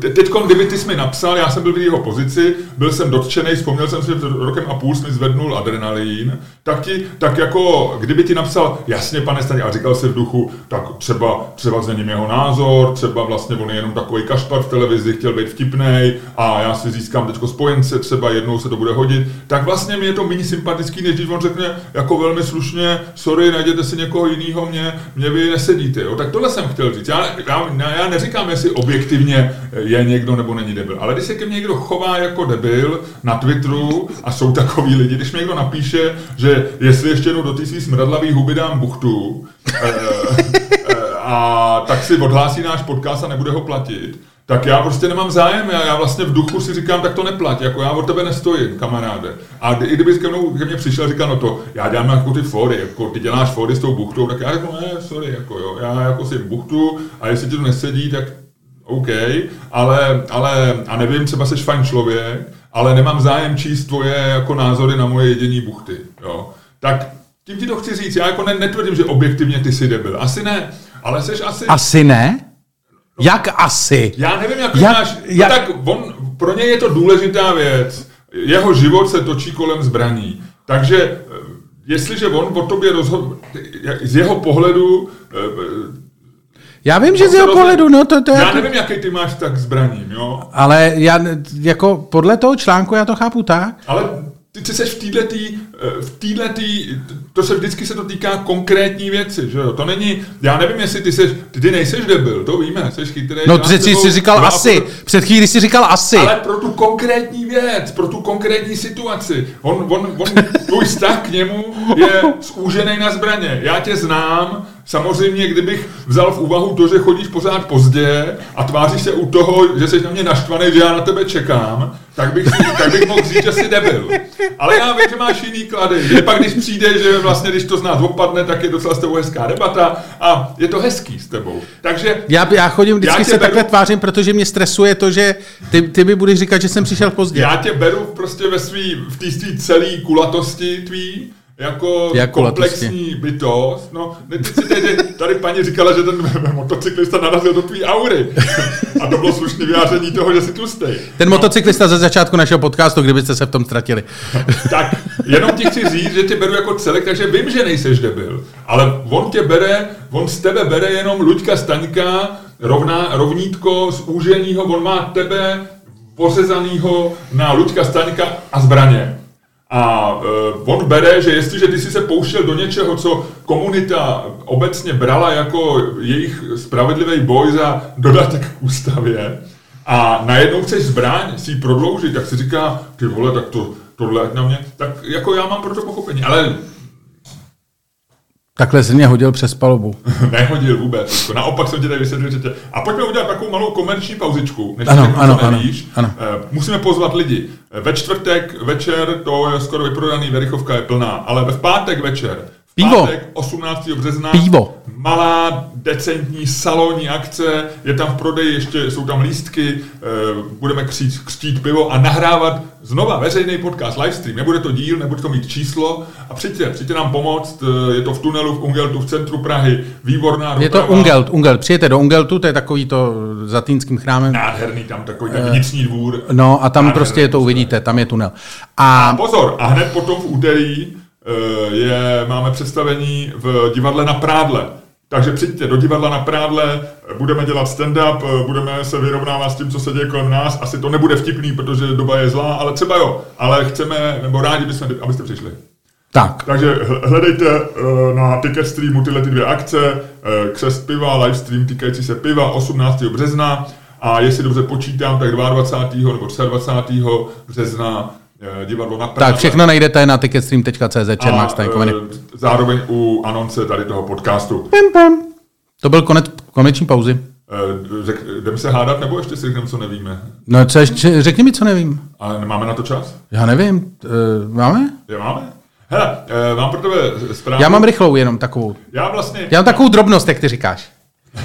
Teď, kdyby ty jsi mi napsal, já jsem byl v jeho pozici, byl jsem dotčený, vzpomněl jsem si, že rokem a půl mi zvednul adrenalin, tak ti, tak jako, kdyby ti napsal, jasně, pane Staně, a říkal si v duchu, tak třeba, třeba změním jeho názor, třeba vlastně on je jenom takový kašpar v televizi, chtěl být vtipný a já si získám teďko spojence, třeba jednou se to bude hodit, tak vlastně mi je to méně sympatický, než když on řekne jako velmi slušně, sorry, najděte si někoho jiného, mě, mě vy nesedíte. Jo? Tak tohle jsem chtěl říct. Já, já, já neříkám, jestli objektivně je někdo nebo není debil. Ale když se ke mně někdo chová jako debil na Twitteru a jsou takový lidi, když mi někdo napíše, že jestli ještě jednou do té svý smradlavý huby dám buchtu, e, e, a tak si odhlásí náš podcast a nebude ho platit, tak já prostě nemám zájem, já, já vlastně v duchu si říkám, tak to neplať, jako já od tebe nestojím, kamaráde. A i kdyby ke, mnou, ke mně přišel a říkal, no to, já dělám jako ty fory, jako ty děláš fory s tou buchtou, tak já jako ne, sorry, jako jo, já jako si buchtu a jestli ti to nesedí, tak OK, ale, ale, a nevím, třeba jsi fajn člověk, ale nemám zájem číst tvoje jako názory na moje jedění buchty, jo. Tak tím ti to chci říct, já jako ne, netvrdím, že objektivně ty jsi debil, asi ne, ale jsi asi... Asi ne? Jak asi? Já nevím, jak, jak máš... No jak... tak on, pro něj je to důležitá věc. jeho život se točí kolem zbraní. Takže eh, jestliže on o tobě rozhodl, z jeho pohledu eh, já vím, že z jeho pohledu, no to, to Já jako... nevím, jaký ty máš tak zbraním, jo? Ale já, jako podle toho článku já to chápu tak. Ale ty jsi v této v týhletý, to se vždycky se to týká konkrétní věci, že jo? To není, já nevím, jestli ty seš, ty, ty nejseš debil, to víme, jsi chytrý. No ty jsi, jsi říkal asi, pro, před chvíli jsi říkal asi. Ale pro tu konkrétní věc, pro tu konkrétní situaci, on, on, on tvůj vztah k němu je zúžený na zbraně. Já tě znám, Samozřejmě, kdybych vzal v úvahu to, že chodíš pořád pozdě a tváříš se u toho, že jsi na mě naštvaný, že já na tebe čekám, tak bych, tak bych mohl říct, že jsi debil. Ale já vím, že máš jiný klady. Že pak, když přijde, že vlastně, když to z nás opadne, tak je docela s tebou hezká debata a je to hezký s tebou. Takže já, já chodím, vždycky já se beru, takhle tvářím, protože mě stresuje to, že ty, ty mi budeš říkat, že jsem přišel pozdě. Já tě beru prostě ve svý, v té celé kulatosti tvý jako jako komplexní bytost. No, tady, tady paní říkala, že ten motocyklista narazil do tvý aury. A to bylo slušné vyjádření toho, že si tlustej. Ten no. motocyklista ze začátku našeho podcastu, kdybyste se v tom ztratili. tak, jenom ti chci říct, že tě beru jako celek, takže vím, že nejseš debil. Ale on tě bere, on z tebe bere jenom Luďka Staňka, rovná, rovnítko z úženýho, on má tebe pořezanýho na Luďka Staňka a zbraně. A uh, on bere, že jestliže ty si se pouštěl do něčeho, co komunita obecně brala jako jejich spravedlivý boj za dodatek k ústavě, a najednou chceš zbraň si ji prodloužit, tak si říká, ty vole, tak to, tohle na mě, tak jako já mám pro to pochopení, ale Takhle jsi mě hodil přes palubu. Nehodil vůbec. Naopak jsem ti tady vysvětlil, že tě... A pojďme udělat takovou malou komerční pauzičku, než ano, řeknu, ano, ano, ano. Eh, musíme pozvat lidi. Ve čtvrtek večer, to je skoro vyprodaný, Verichovka je plná, ale ve pátek večer Pivo. Pátek 18. března. Pivo. Malá, decentní salonní akce, je tam v prodeji, ještě jsou tam lístky, eh, budeme křít, křtít pivo a nahrávat znova veřejný podcast, livestream. Nebude to díl, nebude to mít číslo a přijďte, přijďte nám pomoct, eh, je to v tunelu v Ungeltu v centru Prahy, výborná doprava. Je to Ungelt, Ungelt, přijďte do Ungeltu, to je takový to za týnským chrámem. Nádherný, tam takový ten vnitřní dvůr. No a tam Nádherný prostě je to uvidíte, tam je tunel. A, a pozor, a hned potom v úterý Eh, je, máme představení v divadle na Prádle. Takže přijďte do divadla na Prádle, budeme dělat stand-up, eh, budeme se vyrovnávat s tím, co se děje kolem nás. Asi to nebude vtipný, protože doba je zlá, ale třeba jo. Ale chceme, nebo rádi bychom, abyste přišli. Tak. Takže hledejte eh, na Ticketstreamu tyhle ty dvě akce, křest piva, livestream týkající se piva 18. března a jestli dobře počítám, tak 22. nebo 23. března Eh, divadlo na Praze. Tak všechno najdete na ticketstream.cz Čermák Stajkoviny. Eh, zároveň u anonce tady toho podcastu. Pim, pim. To byl konec koneční pauzy. Eh, řek, jdeme se hádat, nebo ještě si řekneme, co nevíme? No, co ještě, řekni mi, co nevím. Ale máme na to čas? Já nevím. Uh, máme? Je máme? Hele, uh, mám pro tebe zprávu. Já mám rychlou jenom takovou. Já vlastně... Já mám takovou drobnost, jak ty říkáš.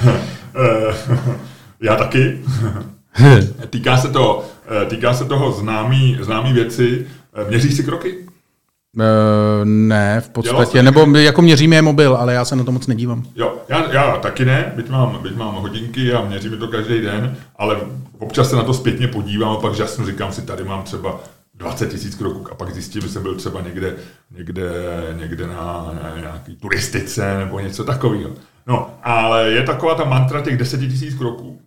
já taky. týká, se to, eh, týká se toho známý, známý věci. Eh, měříš si kroky? Uh, ne, v podstatě, nebo jako měříme je mobil, ale já se na to moc nedívám. Jo, já, já taky ne, byť mám, byť mám hodinky a měřím to každý den, ale občas se na to zpětně podívám a pak žasnu, říkám si, tady mám třeba 20 tisíc kroků a pak zjistím, že jsem byl třeba někde, někde, někde na, na nějaký turistice nebo něco takového. No, ale je taková ta mantra těch 10 tisíc kroků.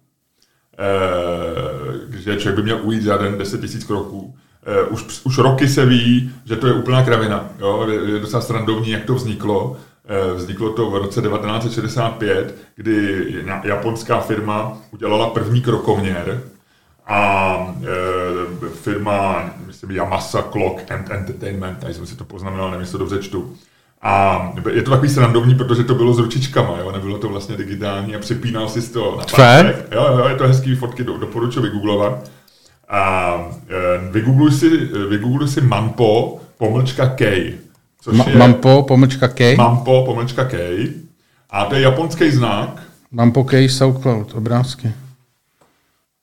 Eh, že člověk by měl ujít za den 10 000 kroků. Eh, už, už roky se ví, že to je úplná kravina. Jo? Je, docela srandovní, jak to vzniklo. Eh, vzniklo to v roce 1965, kdy japonská firma udělala první krokoměr a firma, myslím, Yamasa Clock and Entertainment, tady jsem si to poznamenal, nevím, jestli to dobře čtu, a je to takový srandovní, protože to bylo s ručičkama, jo? nebylo to vlastně digitální a přepínal si to na pátek. Jo, jo, je to hezký fotky, do, doporučuji vygooglovat. A e, vygoogluj si, vygoogluj si Manpo, pomlčka K. Což Ma- je, Mampo, pomlčka K. Mampo, pomlčka K. A to je japonský znak. Mampo K SoundCloud, obrázky.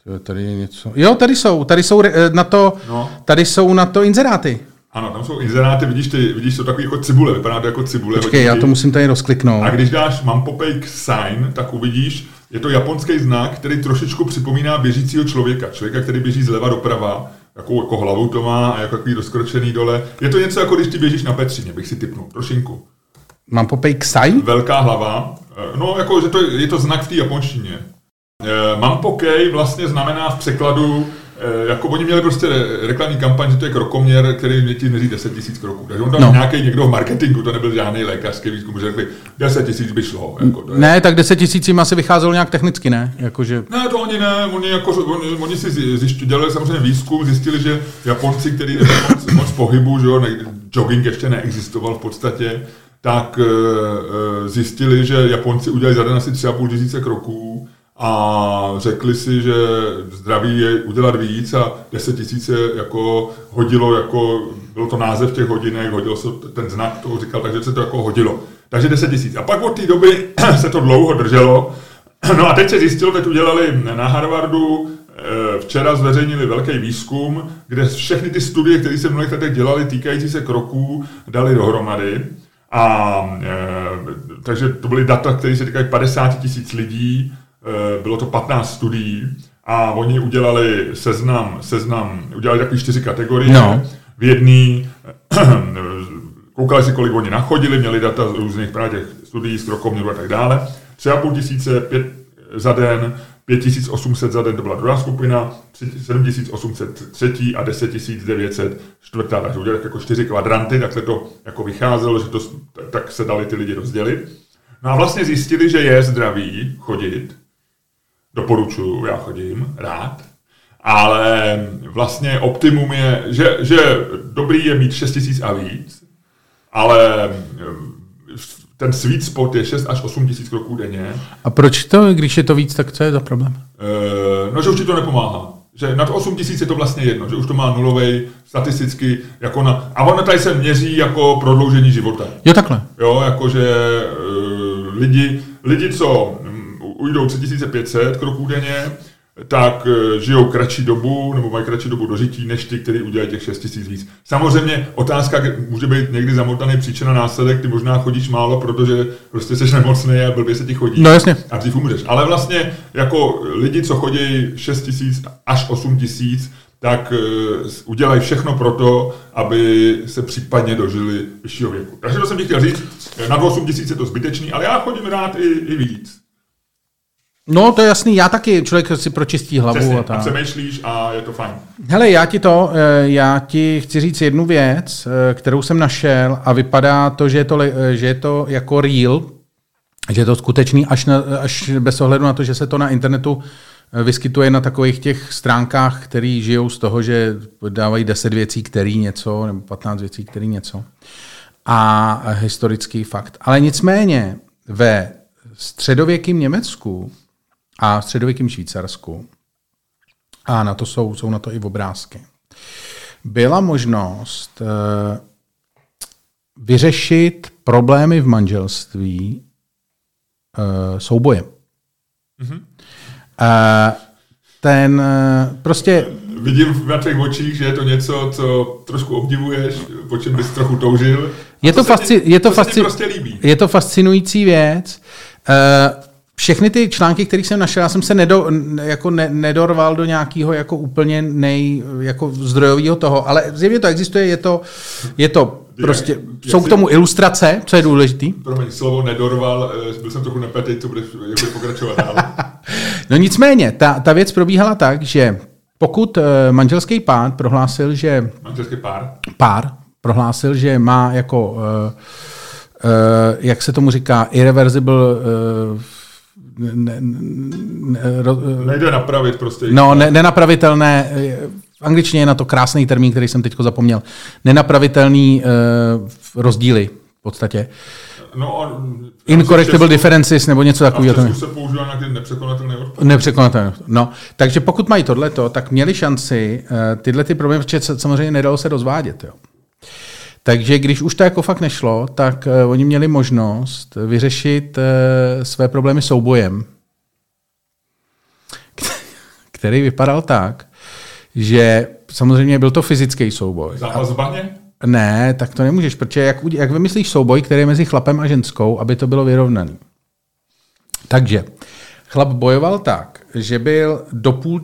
To je tady něco. Jo, tady jsou, tady jsou e, na to, no. tady jsou na to inzeráty. Ano, tam jsou inzeráty, vidíš, ty, vidíš to takový jako cibule, vypadá to jako cibule. Počkej, já to musím tady rozkliknout. A když dáš Mampopake sign, tak uvidíš, je to japonský znak, který trošičku připomíná běžícího člověka. Člověka, který běží zleva doprava jakou jako hlavu to má a jako takový rozkročený dole. Je to něco jako když ty běžíš na Petřině, bych si typnul, trošinku. Popej ksaj? Velká hlava. Eh, No, jako, že to, je to znak v té japonštině. Eh, Mampokej vlastně znamená v překladu, jako oni měli prostě re- reklamní kampaň, že to je krokoměr, který ti měří 10 000 kroků. Takže on tam No. nějaký někdo v marketingu, to nebyl žádný lékařský výzkum, že řekli, 10 000 by šlo. Jako to je. Ne, tak 10 tisícím asi vycházelo nějak technicky, ne? Jakože... Ne, to oni ne, oni, jako, oni, oni si zjišť, dělali samozřejmě výzkum, zjistili, že Japonci, neměli moc, moc pohybu, že jo, ne, jogging ještě neexistoval v podstatě, tak e, zjistili, že Japonci udělali za den asi 3,5 tisíce kroků a řekli si, že zdraví je udělat víc a 10 tisíce jako hodilo, jako byl to název těch hodinek, hodil se ten znak, to říkal, takže se to jako hodilo. Takže 10 tisíc. A pak od té doby se to dlouho drželo, No a teď se zjistilo, teď udělali na Harvardu, eh, včera zveřejnili velký výzkum, kde všechny ty studie, které se v minulých letech dělali týkající se kroků, dali dohromady. A e, takže to byly data, které se týkají 50 tisíc lidí, bylo to 15 studií a oni udělali seznam, seznam udělali takový čtyři kategorie. No. V jedné koukali si, kolik oni nachodili, měli data z různých právě těch studií z krokoměru a tak dále. 3,5 tisíce pět za den, 5800 za den, to byla druhá skupina, 7800 třetí a 10900 čtvrtá, takže udělali jako čtyři kvadranty, takhle to jako vycházelo, že to, tak se dali ty lidi rozdělit. No a vlastně zjistili, že je zdravý chodit, doporučuju, já chodím rád, ale vlastně optimum je, že, že dobrý je mít 6000 a víc, ale ten sweet spot je 6 až 8 tisíc kroků denně. A proč to, když je to víc, tak co je za problém? E, no, že už ti to nepomáhá. Že nad 8 tisíc je to vlastně jedno, že už to má nulovej statisticky, jako na, a ono tady se měří jako prodloužení života. Jo, takhle. Jo, jakože e, lidi, lidi, co ujdou 3500 kroků denně, tak e, žijou kratší dobu, nebo mají kratší dobu dožití, než ty, kteří udělají těch 6 tisíc víc. Samozřejmě otázka může být někdy zamotaný příčina následek, ty možná chodíš málo, protože prostě jsi nemocný a blbě se ti chodí. No jasně. A dřív umřeš. Ale vlastně jako lidi, co chodí 6 tisíc až 8 tisíc, tak uh, udělají všechno pro to, aby se případně dožili vyššího věku. Takže to jsem ti chtěl říct, nad 8 tisíc je to zbytečný, ale já chodím rád i, i víc. No, to je jasný, já taky, člověk si pročistí hlavu Přesně, a a tak. přemýšlíš a je to fajn. Hele, já ti to, eh, já ti chci říct jednu věc, eh, kterou jsem našel a vypadá to, že je to, eh, že je to jako real, že je to skutečný až, na, až bez ohledu na to, že se to na internetu vyskytuje na takových těch stránkách, které žijou z toho, že dávají 10 věcí, který něco, nebo 15 věcí, který něco. A historický fakt. Ale nicméně ve středověkém Německu a středověkém Švýcarsku a na to jsou, jsou na to i obrázky. Byla možnost uh, vyřešit problémy v manželství uh, soubojem. Mm-hmm. Uh, ten prostě Vidím na tvých očích, že je to něco, co trošku obdivuješ, po čem bys trochu toužil. Je to, fasci- ti- je, to fasci- prostě líbí. je to fascinující věc. Uh, všechny ty články, které jsem našel, já jsem se nedo, jako ne, nedorval do nějakého jako úplně nej, jako zdrojového toho, ale zjevně to existuje, je to, je to prostě, jak jsou k tomu ilustrace, co je důležitý. Promiň, slovo nedorval, eh, byl jsem trochu nepetej, co budeš jak budeš pokračovat dál. No nicméně, ta, ta věc probíhala tak, že pokud uh, manželský pár prohlásil, že Manželský pár. pár prohlásil, že má jako, uh, uh, jak se tomu říká, irreversible uh, ne, ne, ro, Nejde napravit prostě. no, ne, nenapravitelné, eh, v angličtině je na to krásný termín, který jsem teď zapomněl, nenapravitelný uh, rozdíly v podstatě. no on, Incorrectable differences nebo něco A v takového. Česku se používá nějaký nepřekonatelný odpor. Nepřekonatelné. No, takže pokud mají tohleto, tak měli šanci uh, tyhle ty problémy, protože samozřejmě nedalo se rozvádět. Jo. Takže když už to jako fakt nešlo, tak uh, oni měli možnost vyřešit uh, své problémy soubojem, který vypadal tak, že samozřejmě byl to fyzický souboj. Zápas v baně? Ne, tak to nemůžeš, protože jak, jak vymyslíš souboj, který je mezi chlapem a ženskou, aby to bylo vyrovnaný. Takže chlap bojoval tak, že byl do půl,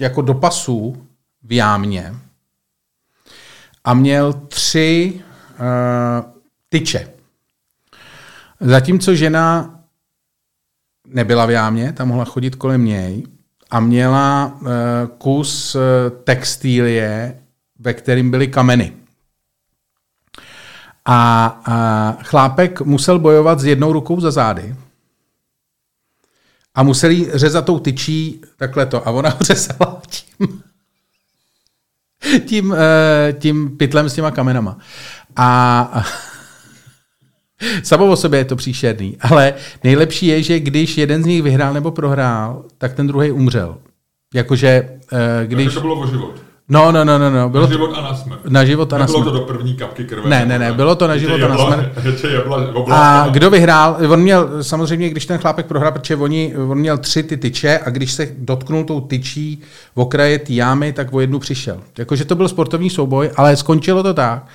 jako do pasu v jámě a měl tři uh, tyče. Zatímco žena nebyla v jámě, tam mohla chodit kolem něj a měla uh, kus uh, textílie, ve kterým byly kameny. A, a chlápek musel bojovat s jednou rukou za zády a musel jí řezat tou tyčí takhle to. A ona ho řezala tím, tím, eh, tím pytlem s těma kamenama. A samo o sobě je to příšerný. Ale nejlepší je, že když jeden z nich vyhrál nebo prohrál, tak ten druhý umřel. Jakože eh, když... Takže to bylo o život. No, no, no, no, no. Bylo na život a na smrt. Na život a na smrt. to do první kapky krve. Ne, ne, ne, bylo to na život a na smrt. A A kdo vyhrál? On měl, samozřejmě, když ten chlápek prohrál, protože oni, on měl tři ty tyče a když se dotknul tou tyčí v okraje té jámy, tak o jednu přišel. Jakože to byl sportovní souboj, ale skončilo to tak,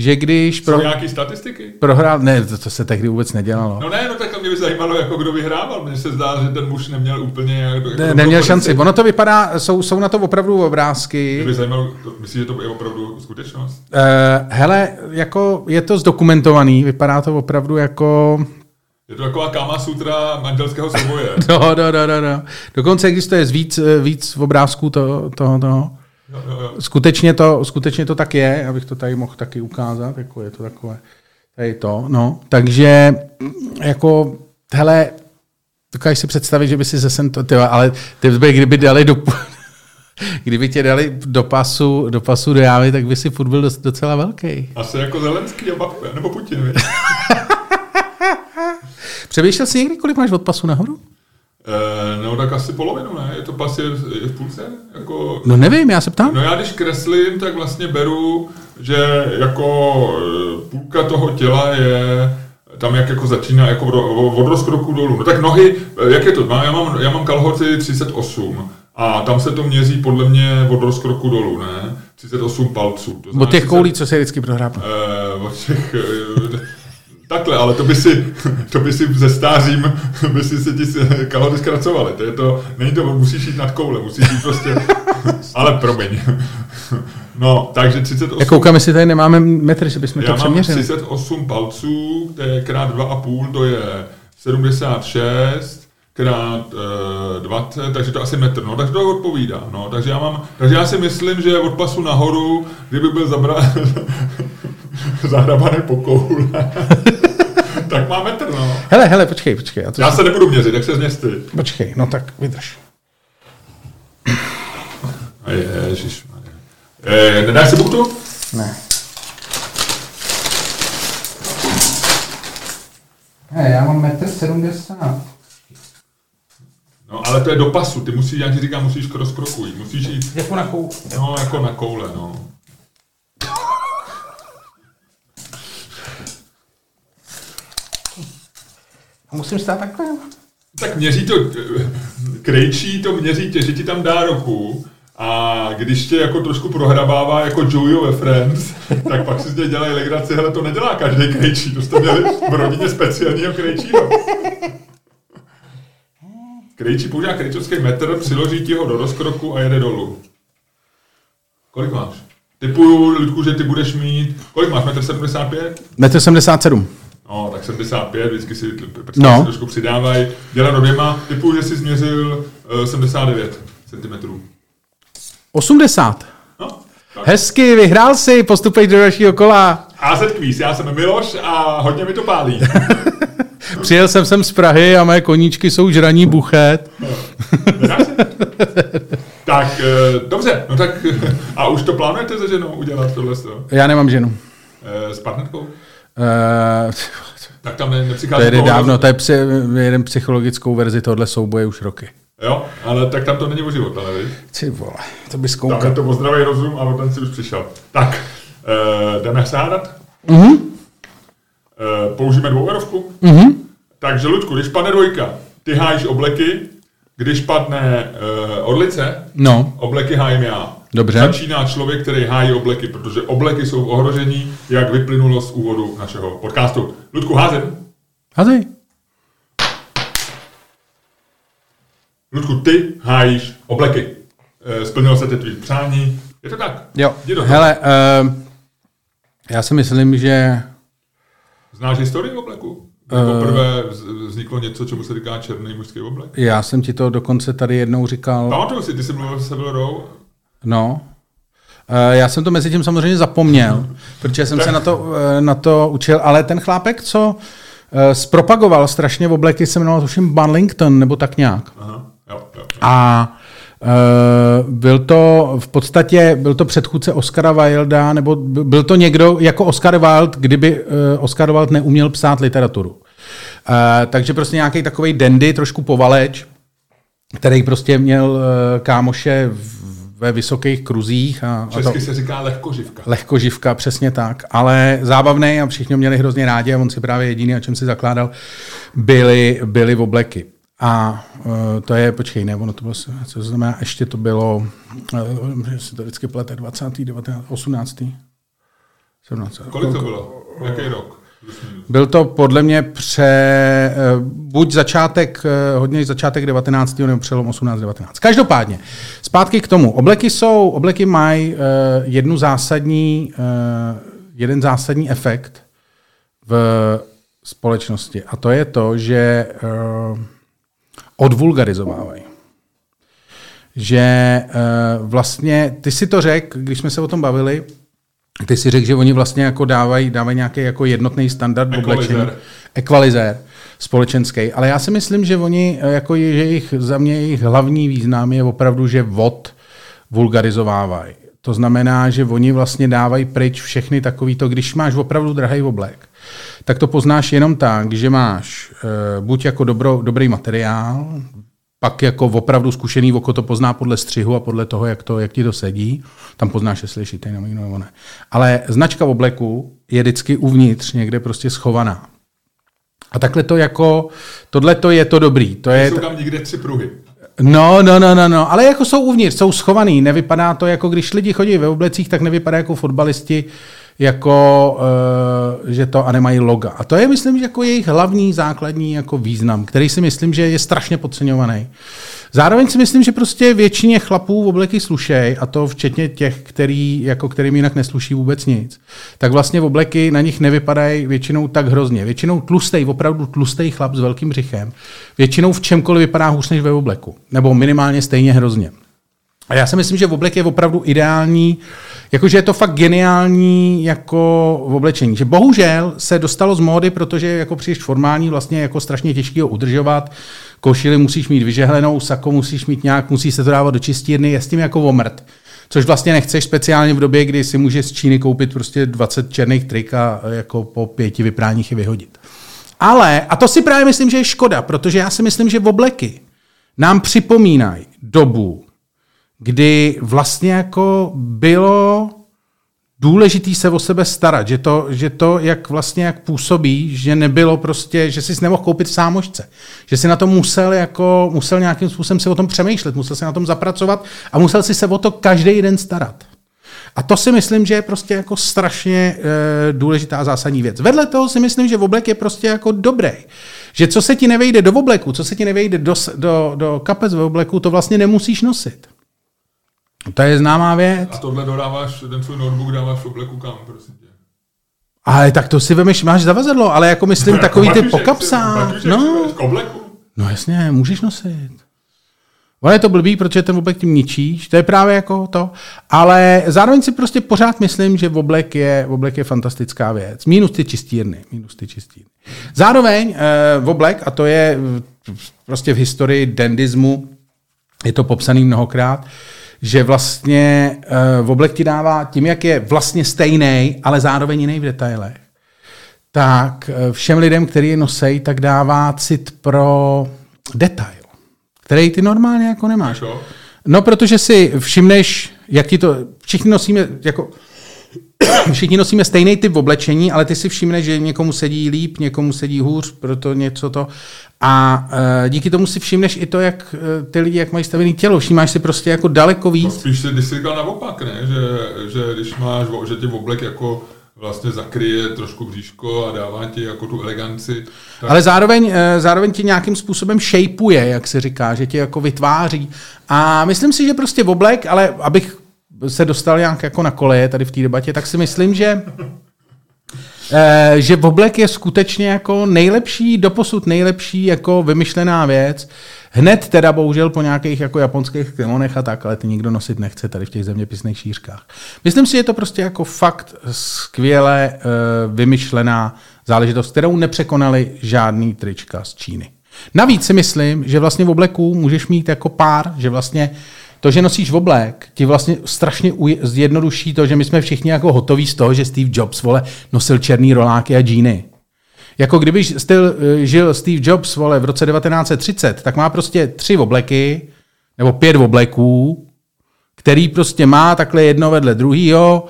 že když Jsou pro, nějaký statistiky? prohrál, ne, to, to se tehdy vůbec nedělalo. No ne, no tak mě by zajímalo, jako kdo vyhrával. Mně se zdá, že ten muž neměl úplně... Jako, Ne, neměl šanci. Ono to vypadá, jsou, jsou na to opravdu obrázky. Mě by zajímalo, myslíš, že to je opravdu skutečnost? Uh, hele, jako je to zdokumentovaný, vypadá to opravdu jako... Je to taková Kama Sutra manželského souboje. No, no, no, no, no. Dokonce existuje víc, víc obrázků toho, toho, toho. Jo, jo, jo. Skutečně to, skutečně to tak je, abych to tady mohl taky ukázat, jako je to takové, tady to, no. Takže, jako, hele, dokážeš si představit, že by si zase to, tyjo, ale ty by, kdyby dali do, kdyby tě dali do pasu, do pasu do jávy, tak by si furt byl doc- docela velký. Asi jako Zelenský nebo Putin? Přemýšlel jsi někdy, kolik máš od pasu nahoru? Eh, no tak asi polovinu, ne? Je to pas je, je v půlce? Jako, No nevím, já se ptám. No já když kreslím, tak vlastně beru, že jako eh, půlka toho těla je tam jak jako začíná jako od, od rozkroku dolů. No tak nohy, eh, jak je to? Mám- Já mám, já mám kalhoty 38 a tam se to měří podle mě od rozkroku dolů, ne? 38 palců. To Od znamená, těch 30 koulí, co se vždycky prohrá. Eh, od těch, takhle, ale to by si, to by si ze stářím, by si se ti kalhoty zkracovaly. To je to, není to, musíš jít nad koule, musíš jít prostě, ale promiň. No, takže 38. Jak koukám, jestli tady nemáme metry, že bychom já to mám přeměřili. 38 palců, to je krát 2,5, to je 76 krát uh, 20, takže to asi metr, no, takže to odpovídá, no, takže já mám, takže já si myslím, že od pasu nahoru, kdyby byl zabra, zahrabaný po koule, tak má metr, no. Hele, hele, počkej, počkej. Já to Já se nebudu měřit, tak se změř ty. Počkej, no tak vydrž. Ježiš, eh, nedáš si buktu? Ne. He, já mám metr 70. No, ale to je do pasu, ty musíš, já ti říkám, musíš cross krokuj, musíš jít, Jako na kou... no, jako na koule, no. Musím stát takhle? Tak měří to, krejčí to měří tě, že ti tam dá roku a když tě jako trošku prohrabává jako Joey ve Friends, tak pak si z něj dělají legraci, hele to nedělá každý krejčí, to jste měli v rodině speciálního krejčího. Krejčí používá krejčovský metr, přiloží ti ho do rozkroku a jede dolů. Kolik máš? Typuju, Ludku, že ty budeš mít, kolik máš, metr 75? Metr 77. No, tak 75, vždycky si prstky No. trošku přidávají. Dělá do dvěma, typu, že jsi změřil uh, 79 cm. 80. No, tak. Hezky, vyhrál si, postupej do dalšího kola. AZ Quiz, já jsem Miloš a hodně mi to pálí. Přijel jsem sem z Prahy a moje koníčky jsou žraní buchet. Tak, uh, dobře, no tak a už to plánujete se ženou udělat tohle Já nemám ženu. s partnerkou? Uh, Tak tam ne, to nepřichází dlouho dávno, to je psi, jeden psychologickou verzi tohle souboje už roky. Jo, ale tak tam to není o život, ale víš? Ty vole, to bys Tam je to o zdravý rozum a ten si už přišel. Tak, uh, jdeme se hádat? Mhm. Uh, použijeme dvouerovku? Mhm. Takže, Ludku, když padne dvojka, ty hájíš obleky, když padne uh, orlice, No, obleky hájím já. Dobře. Začíná člověk, který hájí obleky, protože obleky jsou v ohrožení, jak vyplynulo z úvodu našeho podcastu. Ludku, házím. hazej. Ludku, ty hájíš obleky. Eh, Splnilo se ty tvý přání, Je to tak? Jo. Jdi do. Hele, uh, já si myslím, že Znáš historii obleku? Eh. Poprvé vz- vzniklo něco, čemu se říká černý mužský oblek? já jsem ti to dokonce tady jednou říkal. Pamatuju si, ty jsi mluvil se Seville Row. No. Eh, Já jsem to mezi tím samozřejmě zapomněl, protože jsem se na to, eh, na to učil, ale ten chlápek, co eh, zpropagoval strašně v obleky, se jmenoval tuším Bunlington, nebo tak nějak. Aha, jo, jo. A Uh, byl to v podstatě, byl to předchůdce Oscara Wilda, nebo by- byl to někdo jako Oscar Wilde, kdyby uh, Oscar Wilde neuměl psát literaturu. Uh, takže prostě nějaký takový dandy, trošku povaleč, který prostě měl kámoše ve vysokých kruzích. A, a to, Česky se říká lehkoživka. lehkoživka, přesně tak, ale zábavný a všichni ho měli hrozně rádi a on si právě jediný, na čem si zakládal, byly, byly v obleky. A uh, to je, počkej, ne, ono to bylo, co to znamená, ještě to bylo, uh, že si to vždycky plete, 20. 19. 18. 17. Kolik to bylo? Jaký rok? Byl to podle mě pře, eh, buď začátek, hodně začátek 19. nebo přelom 18-19. Každopádně, zpátky k tomu. Obleky jsou, obleky mají jednu zásadní, jeden zásadní efekt v společnosti a to je to, že odvulgarizovávají. Že eh, vlastně, ty si to řekl, když jsme se o tom bavili, ty si řekl, že oni vlastně jako dávají, dávají nějaký jako jednotný standard Equalizer. oblečení. Ekvalizér společenský. Ale já si myslím, že oni, eh, jako je, že jejich, za mě jejich hlavní význam je opravdu, že vod vulgarizovávají. To znamená, že oni vlastně dávají pryč všechny takovýto, když máš opravdu drahý oblek, tak to poznáš jenom tak, že máš e, buď jako dobro, dobrý materiál, pak jako opravdu zkušený oko to pozná podle střihu a podle toho, jak, to, jak ti to sedí. Tam poznáš, jestli je šitej nebo ne. Ale značka obleku je vždycky uvnitř někde prostě schovaná. A takhle to jako, tohle to je to dobrý. To je, Jsou tam nikde tři pruhy. No, no, no, no, no, ale jako jsou uvnitř, jsou schovaný, nevypadá to jako, když lidi chodí ve oblecích, tak nevypadá jako fotbalisti, jako, uh, že to a nemají loga. A to je, myslím, že jako jejich hlavní základní jako význam, který si myslím, že je strašně podceňovaný. Zároveň si myslím, že prostě většině chlapů v obleky slušej, a to včetně těch, který, jako kterým jinak nesluší vůbec nic, tak vlastně v obleky na nich nevypadají většinou tak hrozně. Většinou tlustej, opravdu tlustej chlap s velkým břichem, většinou v čemkoliv vypadá hůř než ve obleku. Nebo minimálně stejně hrozně. A já si myslím, že v oblek je opravdu ideální, jakože je to fakt geniální jako v oblečení. Že bohužel se dostalo z módy, protože jako příliš formální, vlastně jako strašně těžký ho udržovat. Košili musíš mít vyžehlenou, sako musíš mít nějak, musí se to dávat do čistírny, je s tím jako omrt. Což vlastně nechceš speciálně v době, kdy si můžeš z Číny koupit prostě 20 černých trik a jako po pěti vypráních je vyhodit. Ale, a to si právě myslím, že je škoda, protože já si myslím, že v obleky nám připomínají dobu, kdy vlastně jako bylo důležitý se o sebe starat, že to, že to jak vlastně jak působí, že nebylo prostě, že jsi nemohl koupit v sámošce, že si na to musel jako, musel nějakým způsobem si o tom přemýšlet, musel si na tom zapracovat a musel si se o to každý den starat. A to si myslím, že je prostě jako strašně e, důležitá a zásadní věc. Vedle toho si myslím, že oblek je prostě jako dobrý. Že co se ti nevejde do obleku, co se ti nevejde do, do, do kapes v obleku, to vlastně nemusíš nosit. To je známá věc. A tohle dodáváš, ten svůj notebook dáváš v obleku kam, prosím tě. Ale tak to si vemeš, máš zavazadlo, ale jako myslím takový ty pokapsá. No, obleku? no jasně, můžeš nosit. Ono je to blbý, protože ten oblek tím ničíš, to je právě jako to. Ale zároveň si prostě pořád myslím, že oblek je, oblek je fantastická věc. Minus ty čistírny. Minus ty čistírny. Zároveň eh, oblek, a to je eh, prostě v historii dandismu, je to popsaný mnohokrát, že vlastně uh, oblek ti dává tím, jak je vlastně stejný, ale zároveň jiný v detailech, tak eh, všem lidem, kteří je nosej, tak dává cit pro detail, který ty normálně jako nemáš. No, protože si všimneš, jak ti to, všichni nosíme, jako, všichni nosíme stejný typ oblečení, ale ty si všimneš, že někomu sedí líp, někomu sedí hůř, proto něco to. A uh, díky tomu si všimneš i to, jak uh, ty lidi, jak mají stavený tělo. Všímáš si prostě jako daleko No víc. spíš si, když jsi říkal naopak, ne? Že, že když máš, že ti oblek jako vlastně zakryje trošku bříško a dává ti jako tu eleganci. Tak Ale zároveň, eh, zároveň ti nějakým způsobem shapeuje, jak se říká, že tě jako vytváří. A myslím si, že prostě oblek, ale abych se dostal nějak jako na koleje tady v té debatě, tak si myslím, že Eh, že oblek je skutečně jako nejlepší, doposud nejlepší jako vymyšlená věc. Hned teda bohužel po nějakých jako japonských kimonech a tak, ale ty nikdo nosit nechce tady v těch zeměpisných šířkách. Myslím si, je to prostě jako fakt skvěle uh, vymyšlená záležitost, kterou nepřekonali žádný trička z Číny. Navíc si myslím, že vlastně v obleku můžeš mít jako pár, že vlastně to, že nosíš v oblek, ti vlastně strašně zjednoduší to, že my jsme všichni jako hotoví z toho, že Steve Jobs, vole, nosil černý roláky a džíny. Jako kdyby styl, eh, žil Steve Jobs, vole, v roce 1930, tak má prostě tři obleky, nebo pět obleků, který prostě má takhle jedno vedle druhýho,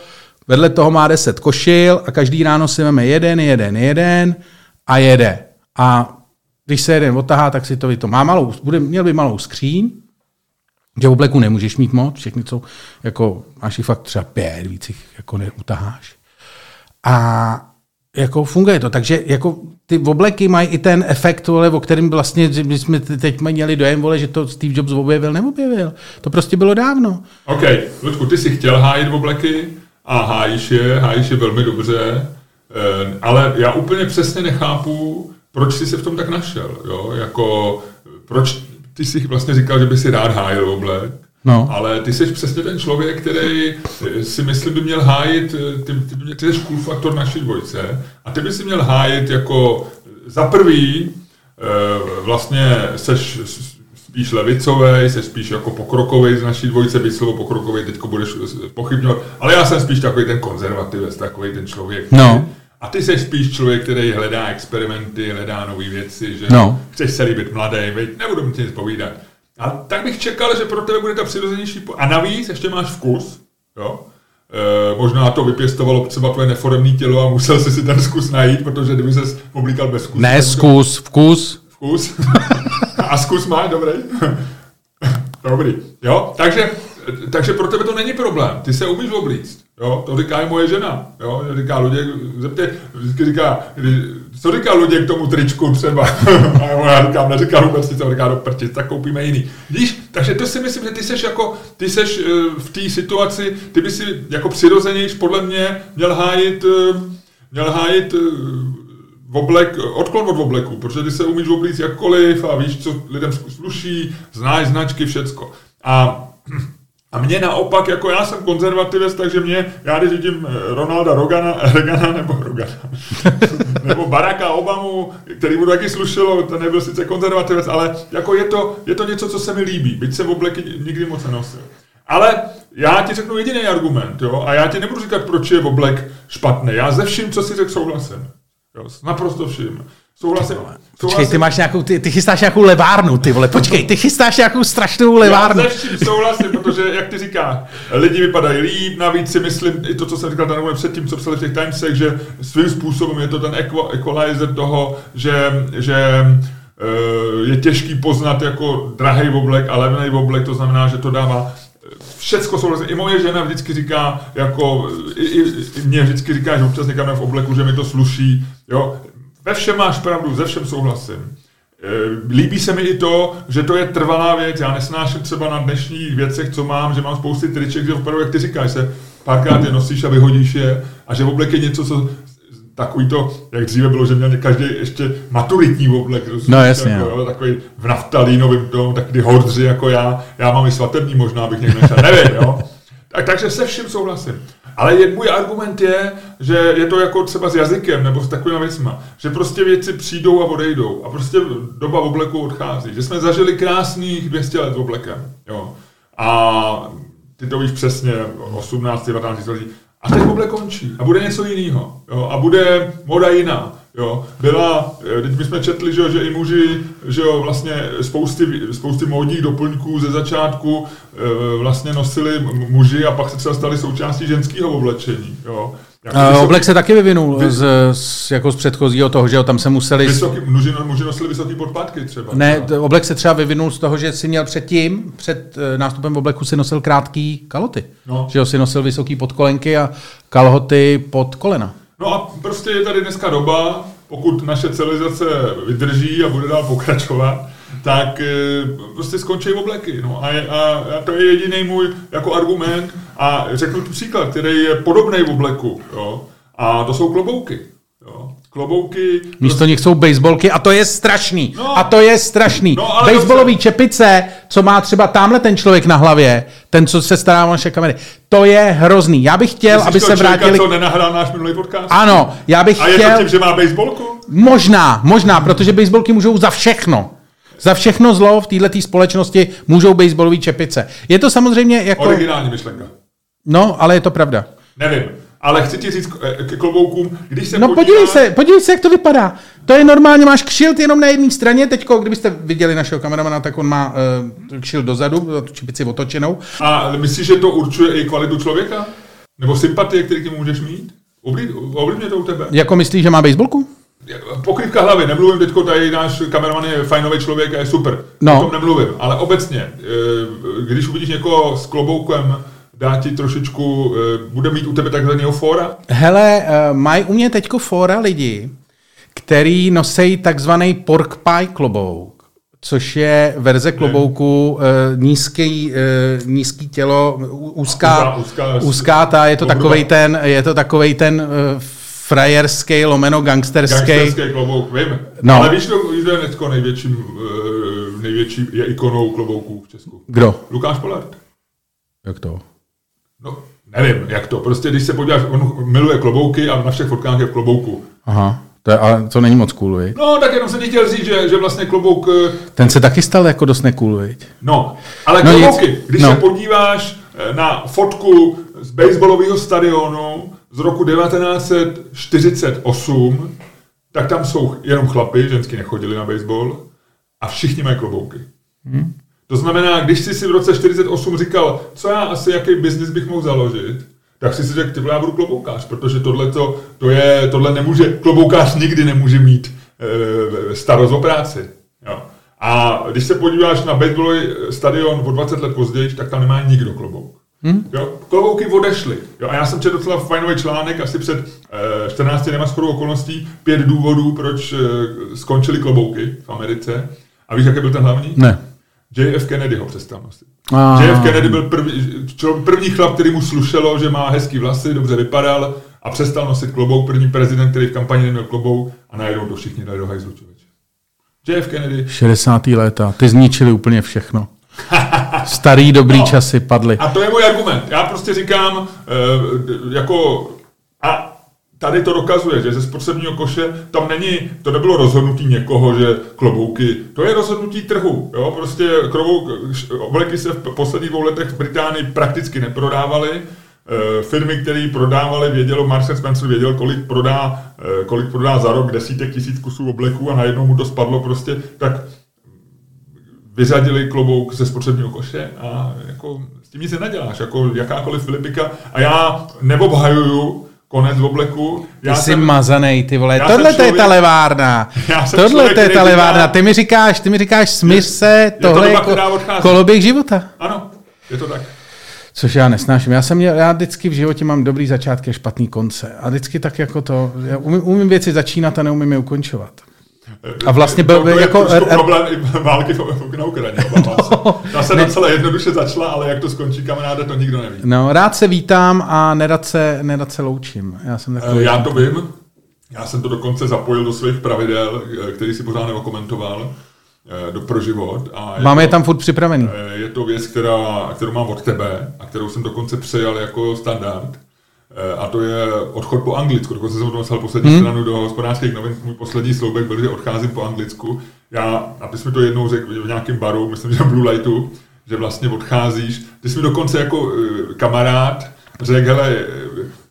vedle toho má deset košil a každý ráno si veme jeden, jeden, jeden a jede. A když se jeden otahá, tak si to, to má malou, bude, měl by malou skříň, že v obleku nemůžeš mít moc, všechny jsou, jako, máš jich fakt třeba pět, víc jich jako neutaháš. A jako funguje to, takže jako ty obleky mají i ten efekt, vole, o kterém vlastně my jsme teď měli dojem, vole, že to Steve Jobs objevil, neobjevil. To prostě bylo dávno. OK, Ludku, ty si chtěl hájit obleky a hájíš je, hájíš je velmi dobře, eh, ale já úplně přesně nechápu, proč jsi se v tom tak našel, jo? Jako, proč ty jsi vlastně říkal, že by si rád hájil oblek, No. Ale ty jsi přesně ten člověk, který eh, si myslím by měl hájit, eh, ty, ty, ty jsi cool faktor naší dvojce a ty by si měl hájit jako za prvý eh, vlastně seš spíš levicový, jsi spíš jako pokrokový z naší dvojce, byť slovo pokrokový teďko budeš pochybňovat, ale já jsem spíš takový ten konzervativec, takový ten člověk, no. A ty jsi spíš člověk, který hledá experimenty, hledá nové věci, že no. chceš se líbit mladý, veď nebudu mi nic povídat. A tak bych čekal, že pro tebe bude ta přirozenější... Po... A navíc ještě máš vkus, jo? E, možná to vypěstovalo třeba tvoje neforemné tělo a musel jsi si ten zkus najít, protože kdyby se oblíkal bez zkusu... Ne, zkus, vkus. Vkus. a zkus má, dobrý. dobrý, jo? Takže, takže pro tebe to není problém. Ty se umíš oblíct. Jo, to říká i moje žena. Jo, říká Luděk, zeptě, vždycky říká, co říká Luděk k tomu tričku třeba. a já říkám, neříká vůbec nic, říká do prti, tak koupíme jiný. Víš, takže to si myslím, že ty seš jako, ty seš eh, v té situaci, ty by si jako přirozenějš podle mě měl hájit, eh, měl hájit eh, oblek, odklon od obleku, protože ty se umíš oblíct jakkoliv a víš, co lidem sluší, znáš značky, všecko. A a mě naopak, jako já jsem konzervativec, takže mě, já když vidím eh, Ronalda Rogana, Regana nebo Rogana, nebo Baracka Obamu, který mu taky slušelo, ten nebyl sice konzervativec, ale jako je to, je to něco, co se mi líbí, byť se v obleky nikdy moc nenosil. Ale já ti řeknu jediný argument, jo, a já ti nebudu říkat, proč je oblek špatný. Já ze vším, co si řekl, souhlasím. Jo, naprosto vším. Souhlasím. Počkej, ty máš nějakou, ty, ty chystáš nějakou levárnu, ty vole, počkej, ty chystáš nějakou strašnou levárnu. Já souhlasím, protože, jak ty říkáš, lidi vypadají líp, navíc si myslím, i to, co jsem říkal tady předtím, co psali v těch Timesech, že svým způsobem je to ten equalizer toho, že, že eh, je těžký poznat jako drahý oblek a levný oblek, to znamená, že to dává všecko souhlasím. I moje žena vždycky říká, jako, i, i, i mě vždycky říká, že občas někam v obleku, že mi to sluší. Jo? Ve všem máš pravdu, ze všem souhlasím. E, líbí se mi i to, že to je trvalá věc. Já nesnáším třeba na dnešních věcech, co mám, že mám spousty triček, že opravdu, jak ty říkáš, se párkrát je nosíš a vyhodíš je a že oblek je něco, co takový to, jak dříve bylo, že měl každý ještě maturitní oblek, no, jasně, jako, jo, takový v naftalínovém tom, tak ty hordři jako já, já mám i svatební možná, bych někdo nešel, nevím, jo. Tak, takže se vším souhlasím. Ale je, můj argument je, že je to jako třeba s jazykem nebo s takovými věcmi, že prostě věci přijdou a odejdou a prostě doba obleku odchází. Že jsme zažili krásných 200 let oblekem. Jo. A ty to víš přesně, 18, 19 let. A teď oblek končí a bude něco jiného. A bude moda jiná. Jo, byla, eh, teď my jsme četli, že, že i muži, že jo, vlastně spousty, spousty módních doplňků ze začátku e, vlastně nosili muži a pak se třeba stali součástí ženského oblečení. Jo. Jako vysoký, oblek se taky vyvinul vy, z, z, jako z předchozího toho, že jo, tam se museli... Vysoký, muži, muži nosili vysoké podpátky třeba. Ne, třeba. oblek se třeba vyvinul z toho, že si měl předtím, před eh, nástupem v obleku si nosil krátký kaloty. No. Že jo, si nosil vysoký podkolenky a kalhoty pod kolena. No a prostě je tady dneska doba, pokud naše civilizace vydrží a bude dál pokračovat, tak e, prostě skončí obleky. No. A, a, a to je jediný můj jako argument. A řeknu tu příklad, který je podobný v obleku. Jo. A to jsou klobouky. Klobouky. Místo prostě... nich jsou baseballky a to je strašný. No, a to je strašný. No, Baseballový dobře. čepice, co má třeba tamhle ten člověk na hlavě, ten, co se stará o naše kamery, to je hrozný. Já bych chtěl, aby se vrátili... co nenahrál náš minulý podcast? Ano, já bych a chtěl... A je to tím, že má baseballku? Možná, možná, protože baseballky můžou za všechno. Za všechno zlo v této společnosti můžou baseballové čepice. Je to samozřejmě jako... Originální myšlenka. No, ale je to pravda. Nevím. Ale chci ti říct eh, ke kloboukům, když se No podívá... podívej se, podívej se, jak to vypadá. To je normálně, máš kšilt jenom na jedné straně, teďko, kdybyste viděli našeho kameramana, tak on má uh, kšilt dozadu, tu čepici otočenou. A myslíš, že to určuje i kvalitu člověka? Nebo sympatie, který ty můžeš mít? Ovlivňuje to u tebe? Jako myslíš, že má baseballku? Pokrývka hlavy, nemluvím teď, tady náš kameraman je fajnový člověk a je super. No. O tom nemluvím, ale obecně, eh, když uvidíš někoho s kloboukem, dá ti trošičku, eh, bude mít u tebe takzvaného fóra? Hele, uh, mají u mě teďko fóra lidi, který nosí takzvaný pork pie klobouk, což je verze klobouku, uh, nízký, nízký tělo, úzká, úzká, úzká ta, je to takovej ten, je to takovej ten frajerský, lomeno gangsterský. Gangsterský klobouk, vím. No. Ale víš, kdo je dneska největší, největší je ikonou klobouků v Česku? Kdo? Lukáš Polard. Jak to? No, nevím, jak to. Prostě když se podíváš, on miluje klobouky a na všech fotkách je v klobouku. Aha. To, je, ale to není moc cool, viď? No, tak jenom jsem chtěl říct, že, že vlastně klobouk... Eh, Ten se taky stal jako dost necool, viď? No, ale no klobouky, nic. když no. se podíváš eh, na fotku z baseballového stadionu z roku 1948, tak tam jsou jenom chlapy, ženský nechodili na baseball, a všichni mají klobouky. Hmm. To znamená, když jsi si v roce 48 říkal, co já asi, jaký biznis bych mohl založit, tak si si řekl, ty já budu kloboukář, protože tohle, to, to je, tohle nemůže, kloboukář nikdy nemůže mít e, starost o práci. Jo. A když se podíváš na baseballový stadion o 20 let později, tak tam nemá nikdo klobouk. Hmm? Jo, klobouky odešly. Jo, a já jsem četl docela fajnový článek asi před e, 14 dněma shodou okolností, pět důvodů, proč e, skončily klobouky v Americe. A víš, jaký byl ten hlavní? Ne. JF Kennedy ho přestal nosit. A... JF Kennedy byl první, první chlap, který mu slušelo, že má hezký vlasy, dobře vypadal a přestal nosit klobouk. První prezident, který v kampani neměl klobouk a najednou to všichni dali do hajzlu JF Kennedy. 60. léta, ty zničili úplně všechno. Starý dobrý no, časy padly. A to je můj argument. Já prostě říkám, e, jako a tady to dokazuje, že ze spotřebního koše tam není, to nebylo rozhodnutí někoho, že klobouky, to je rozhodnutí trhu. Jo? Prostě klobouk, obleky se v posledních dvou letech v Británii prakticky neprodávaly. E, firmy, které prodávaly, vědělo, Marcel Spencer věděl, kolik prodá, e, kolik prodá za rok desítek tisíc kusů obleků a najednou mu to spadlo prostě, tak vyřadili klobouk ze spotřebního koše a jako s tím nic nenaděláš, jako jakákoliv Filipika. A já neobhajuju konec v obleku. Já ty jsi jsem, mazanej, ty vole. Tohle to je ta levárna. Tohle to je ta levárna. Ty mi říkáš, ty mi říkáš, smíř se, tohle je, to je koloběh života. Ano, je to tak. Což já nesnáším. Já jsem měl, já vždycky v životě mám dobrý začátky a špatný konce. A vždycky tak jako to, já umím, umím věci začínat a neumím je ukončovat. A vlastně byl by jako... Je problém i války na Ukrajině. No, Ta se ne. docela jednoduše začala, ale jak to skončí, kamaráde, to nikdo neví. No, rád se vítám a nerad se, nerad se loučím. Já, jsem takový... Já to vím. Já jsem to dokonce zapojil do svých pravidel, který si pořád neokomentoval eh, do pro život. A je Máme to, je tam furt připravený. Eh, je to věc, která, kterou mám od tebe a kterou jsem dokonce přejal jako standard. Eh, a to je odchod po Anglicku. Dokonce jsem to psal poslední hmm. stranu do hospodářských novin. Můj poslední sloubek byl, že odcházím po Anglicku. Já, abys mi to jednou řekl v nějakém baru, myslím, že v Blue Lightu, že vlastně odcházíš. Ty jsi mi dokonce jako uh, kamarád řekl, hele,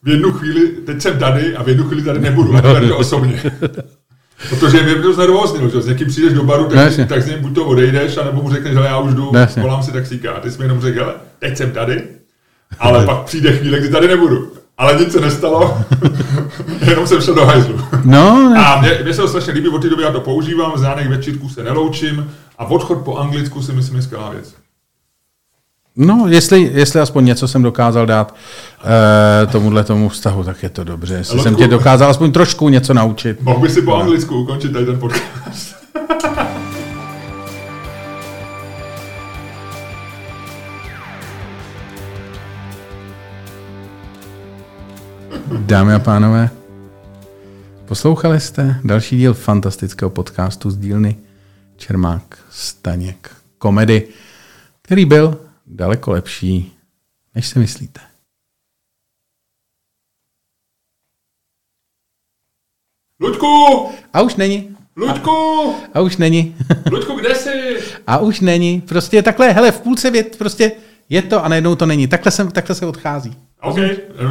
v jednu chvíli, teď jsem tady a v jednu chvíli tady nebudu, a to osobně. Protože mě to znervoznilo, že s někým přijdeš do baru, tak, no, tak s ním buď to odejdeš, anebo mu řekneš, že já už jdu, no, volám si taxíka. A ty jsi mi jenom řekl, hele, teď jsem tady, ale pak přijde chvíle, kdy tady nebudu ale nic se nestalo, jenom jsem šel do hajzlu. No, ne. A mě, mě se to strašně líbí, od té doby já to používám, z žádných večírků se neloučím a odchod po anglicku si myslím je skvělá věc. No, jestli, jestli aspoň něco jsem dokázal dát e, tomuhle tomu vztahu, tak je to dobře. Jestli Lodku, jsem tě dokázal aspoň trošku něco naučit. Mohl by si po anglicku ukončit tady ten podcast. Dámy a pánové, poslouchali jste další díl fantastického podcastu z dílny Čermák Staněk komedy, který byl daleko lepší, než si myslíte. Luďku! A už není. Luďku! A už není. Luďku, kde jsi? A už není. Prostě takhle, hele, v půlce vět, prostě je to a najednou to není. Takhle se, takhle se odchází. OK,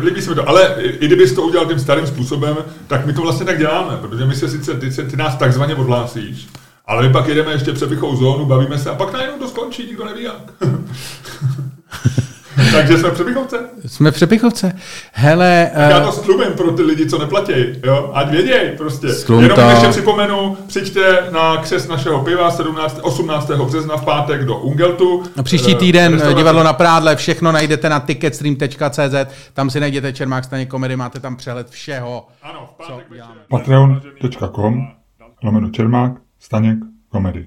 líbí se mi to. Ale i kdybys to udělal tím starým způsobem, tak my to vlastně tak děláme, protože my se sice, ty, se, ty nás takzvaně odhlásíš, ale my pak jedeme ještě přepichou zónu, bavíme se a pak najednou to skončí, nikdo neví jak. Takže jsme v Přepichovce. Jsme v Přepichovce. Hele... Tak já to stlumím pro ty lidi, co neplatí, jo? Ať věděj prostě. Stlum Jenom to. ještě připomenu, přijďte na křes našeho piva 17, 18. března v pátek do Ungeltu. A příští Eh, týden restaurace- divadlo na Prádle, všechno najdete na ticketstream.cz, tam si najdete Čermák Staně komedy, máte tam přehled všeho. Ano, v pátek patreon.com lomeno Čermák, Staněk, komedy.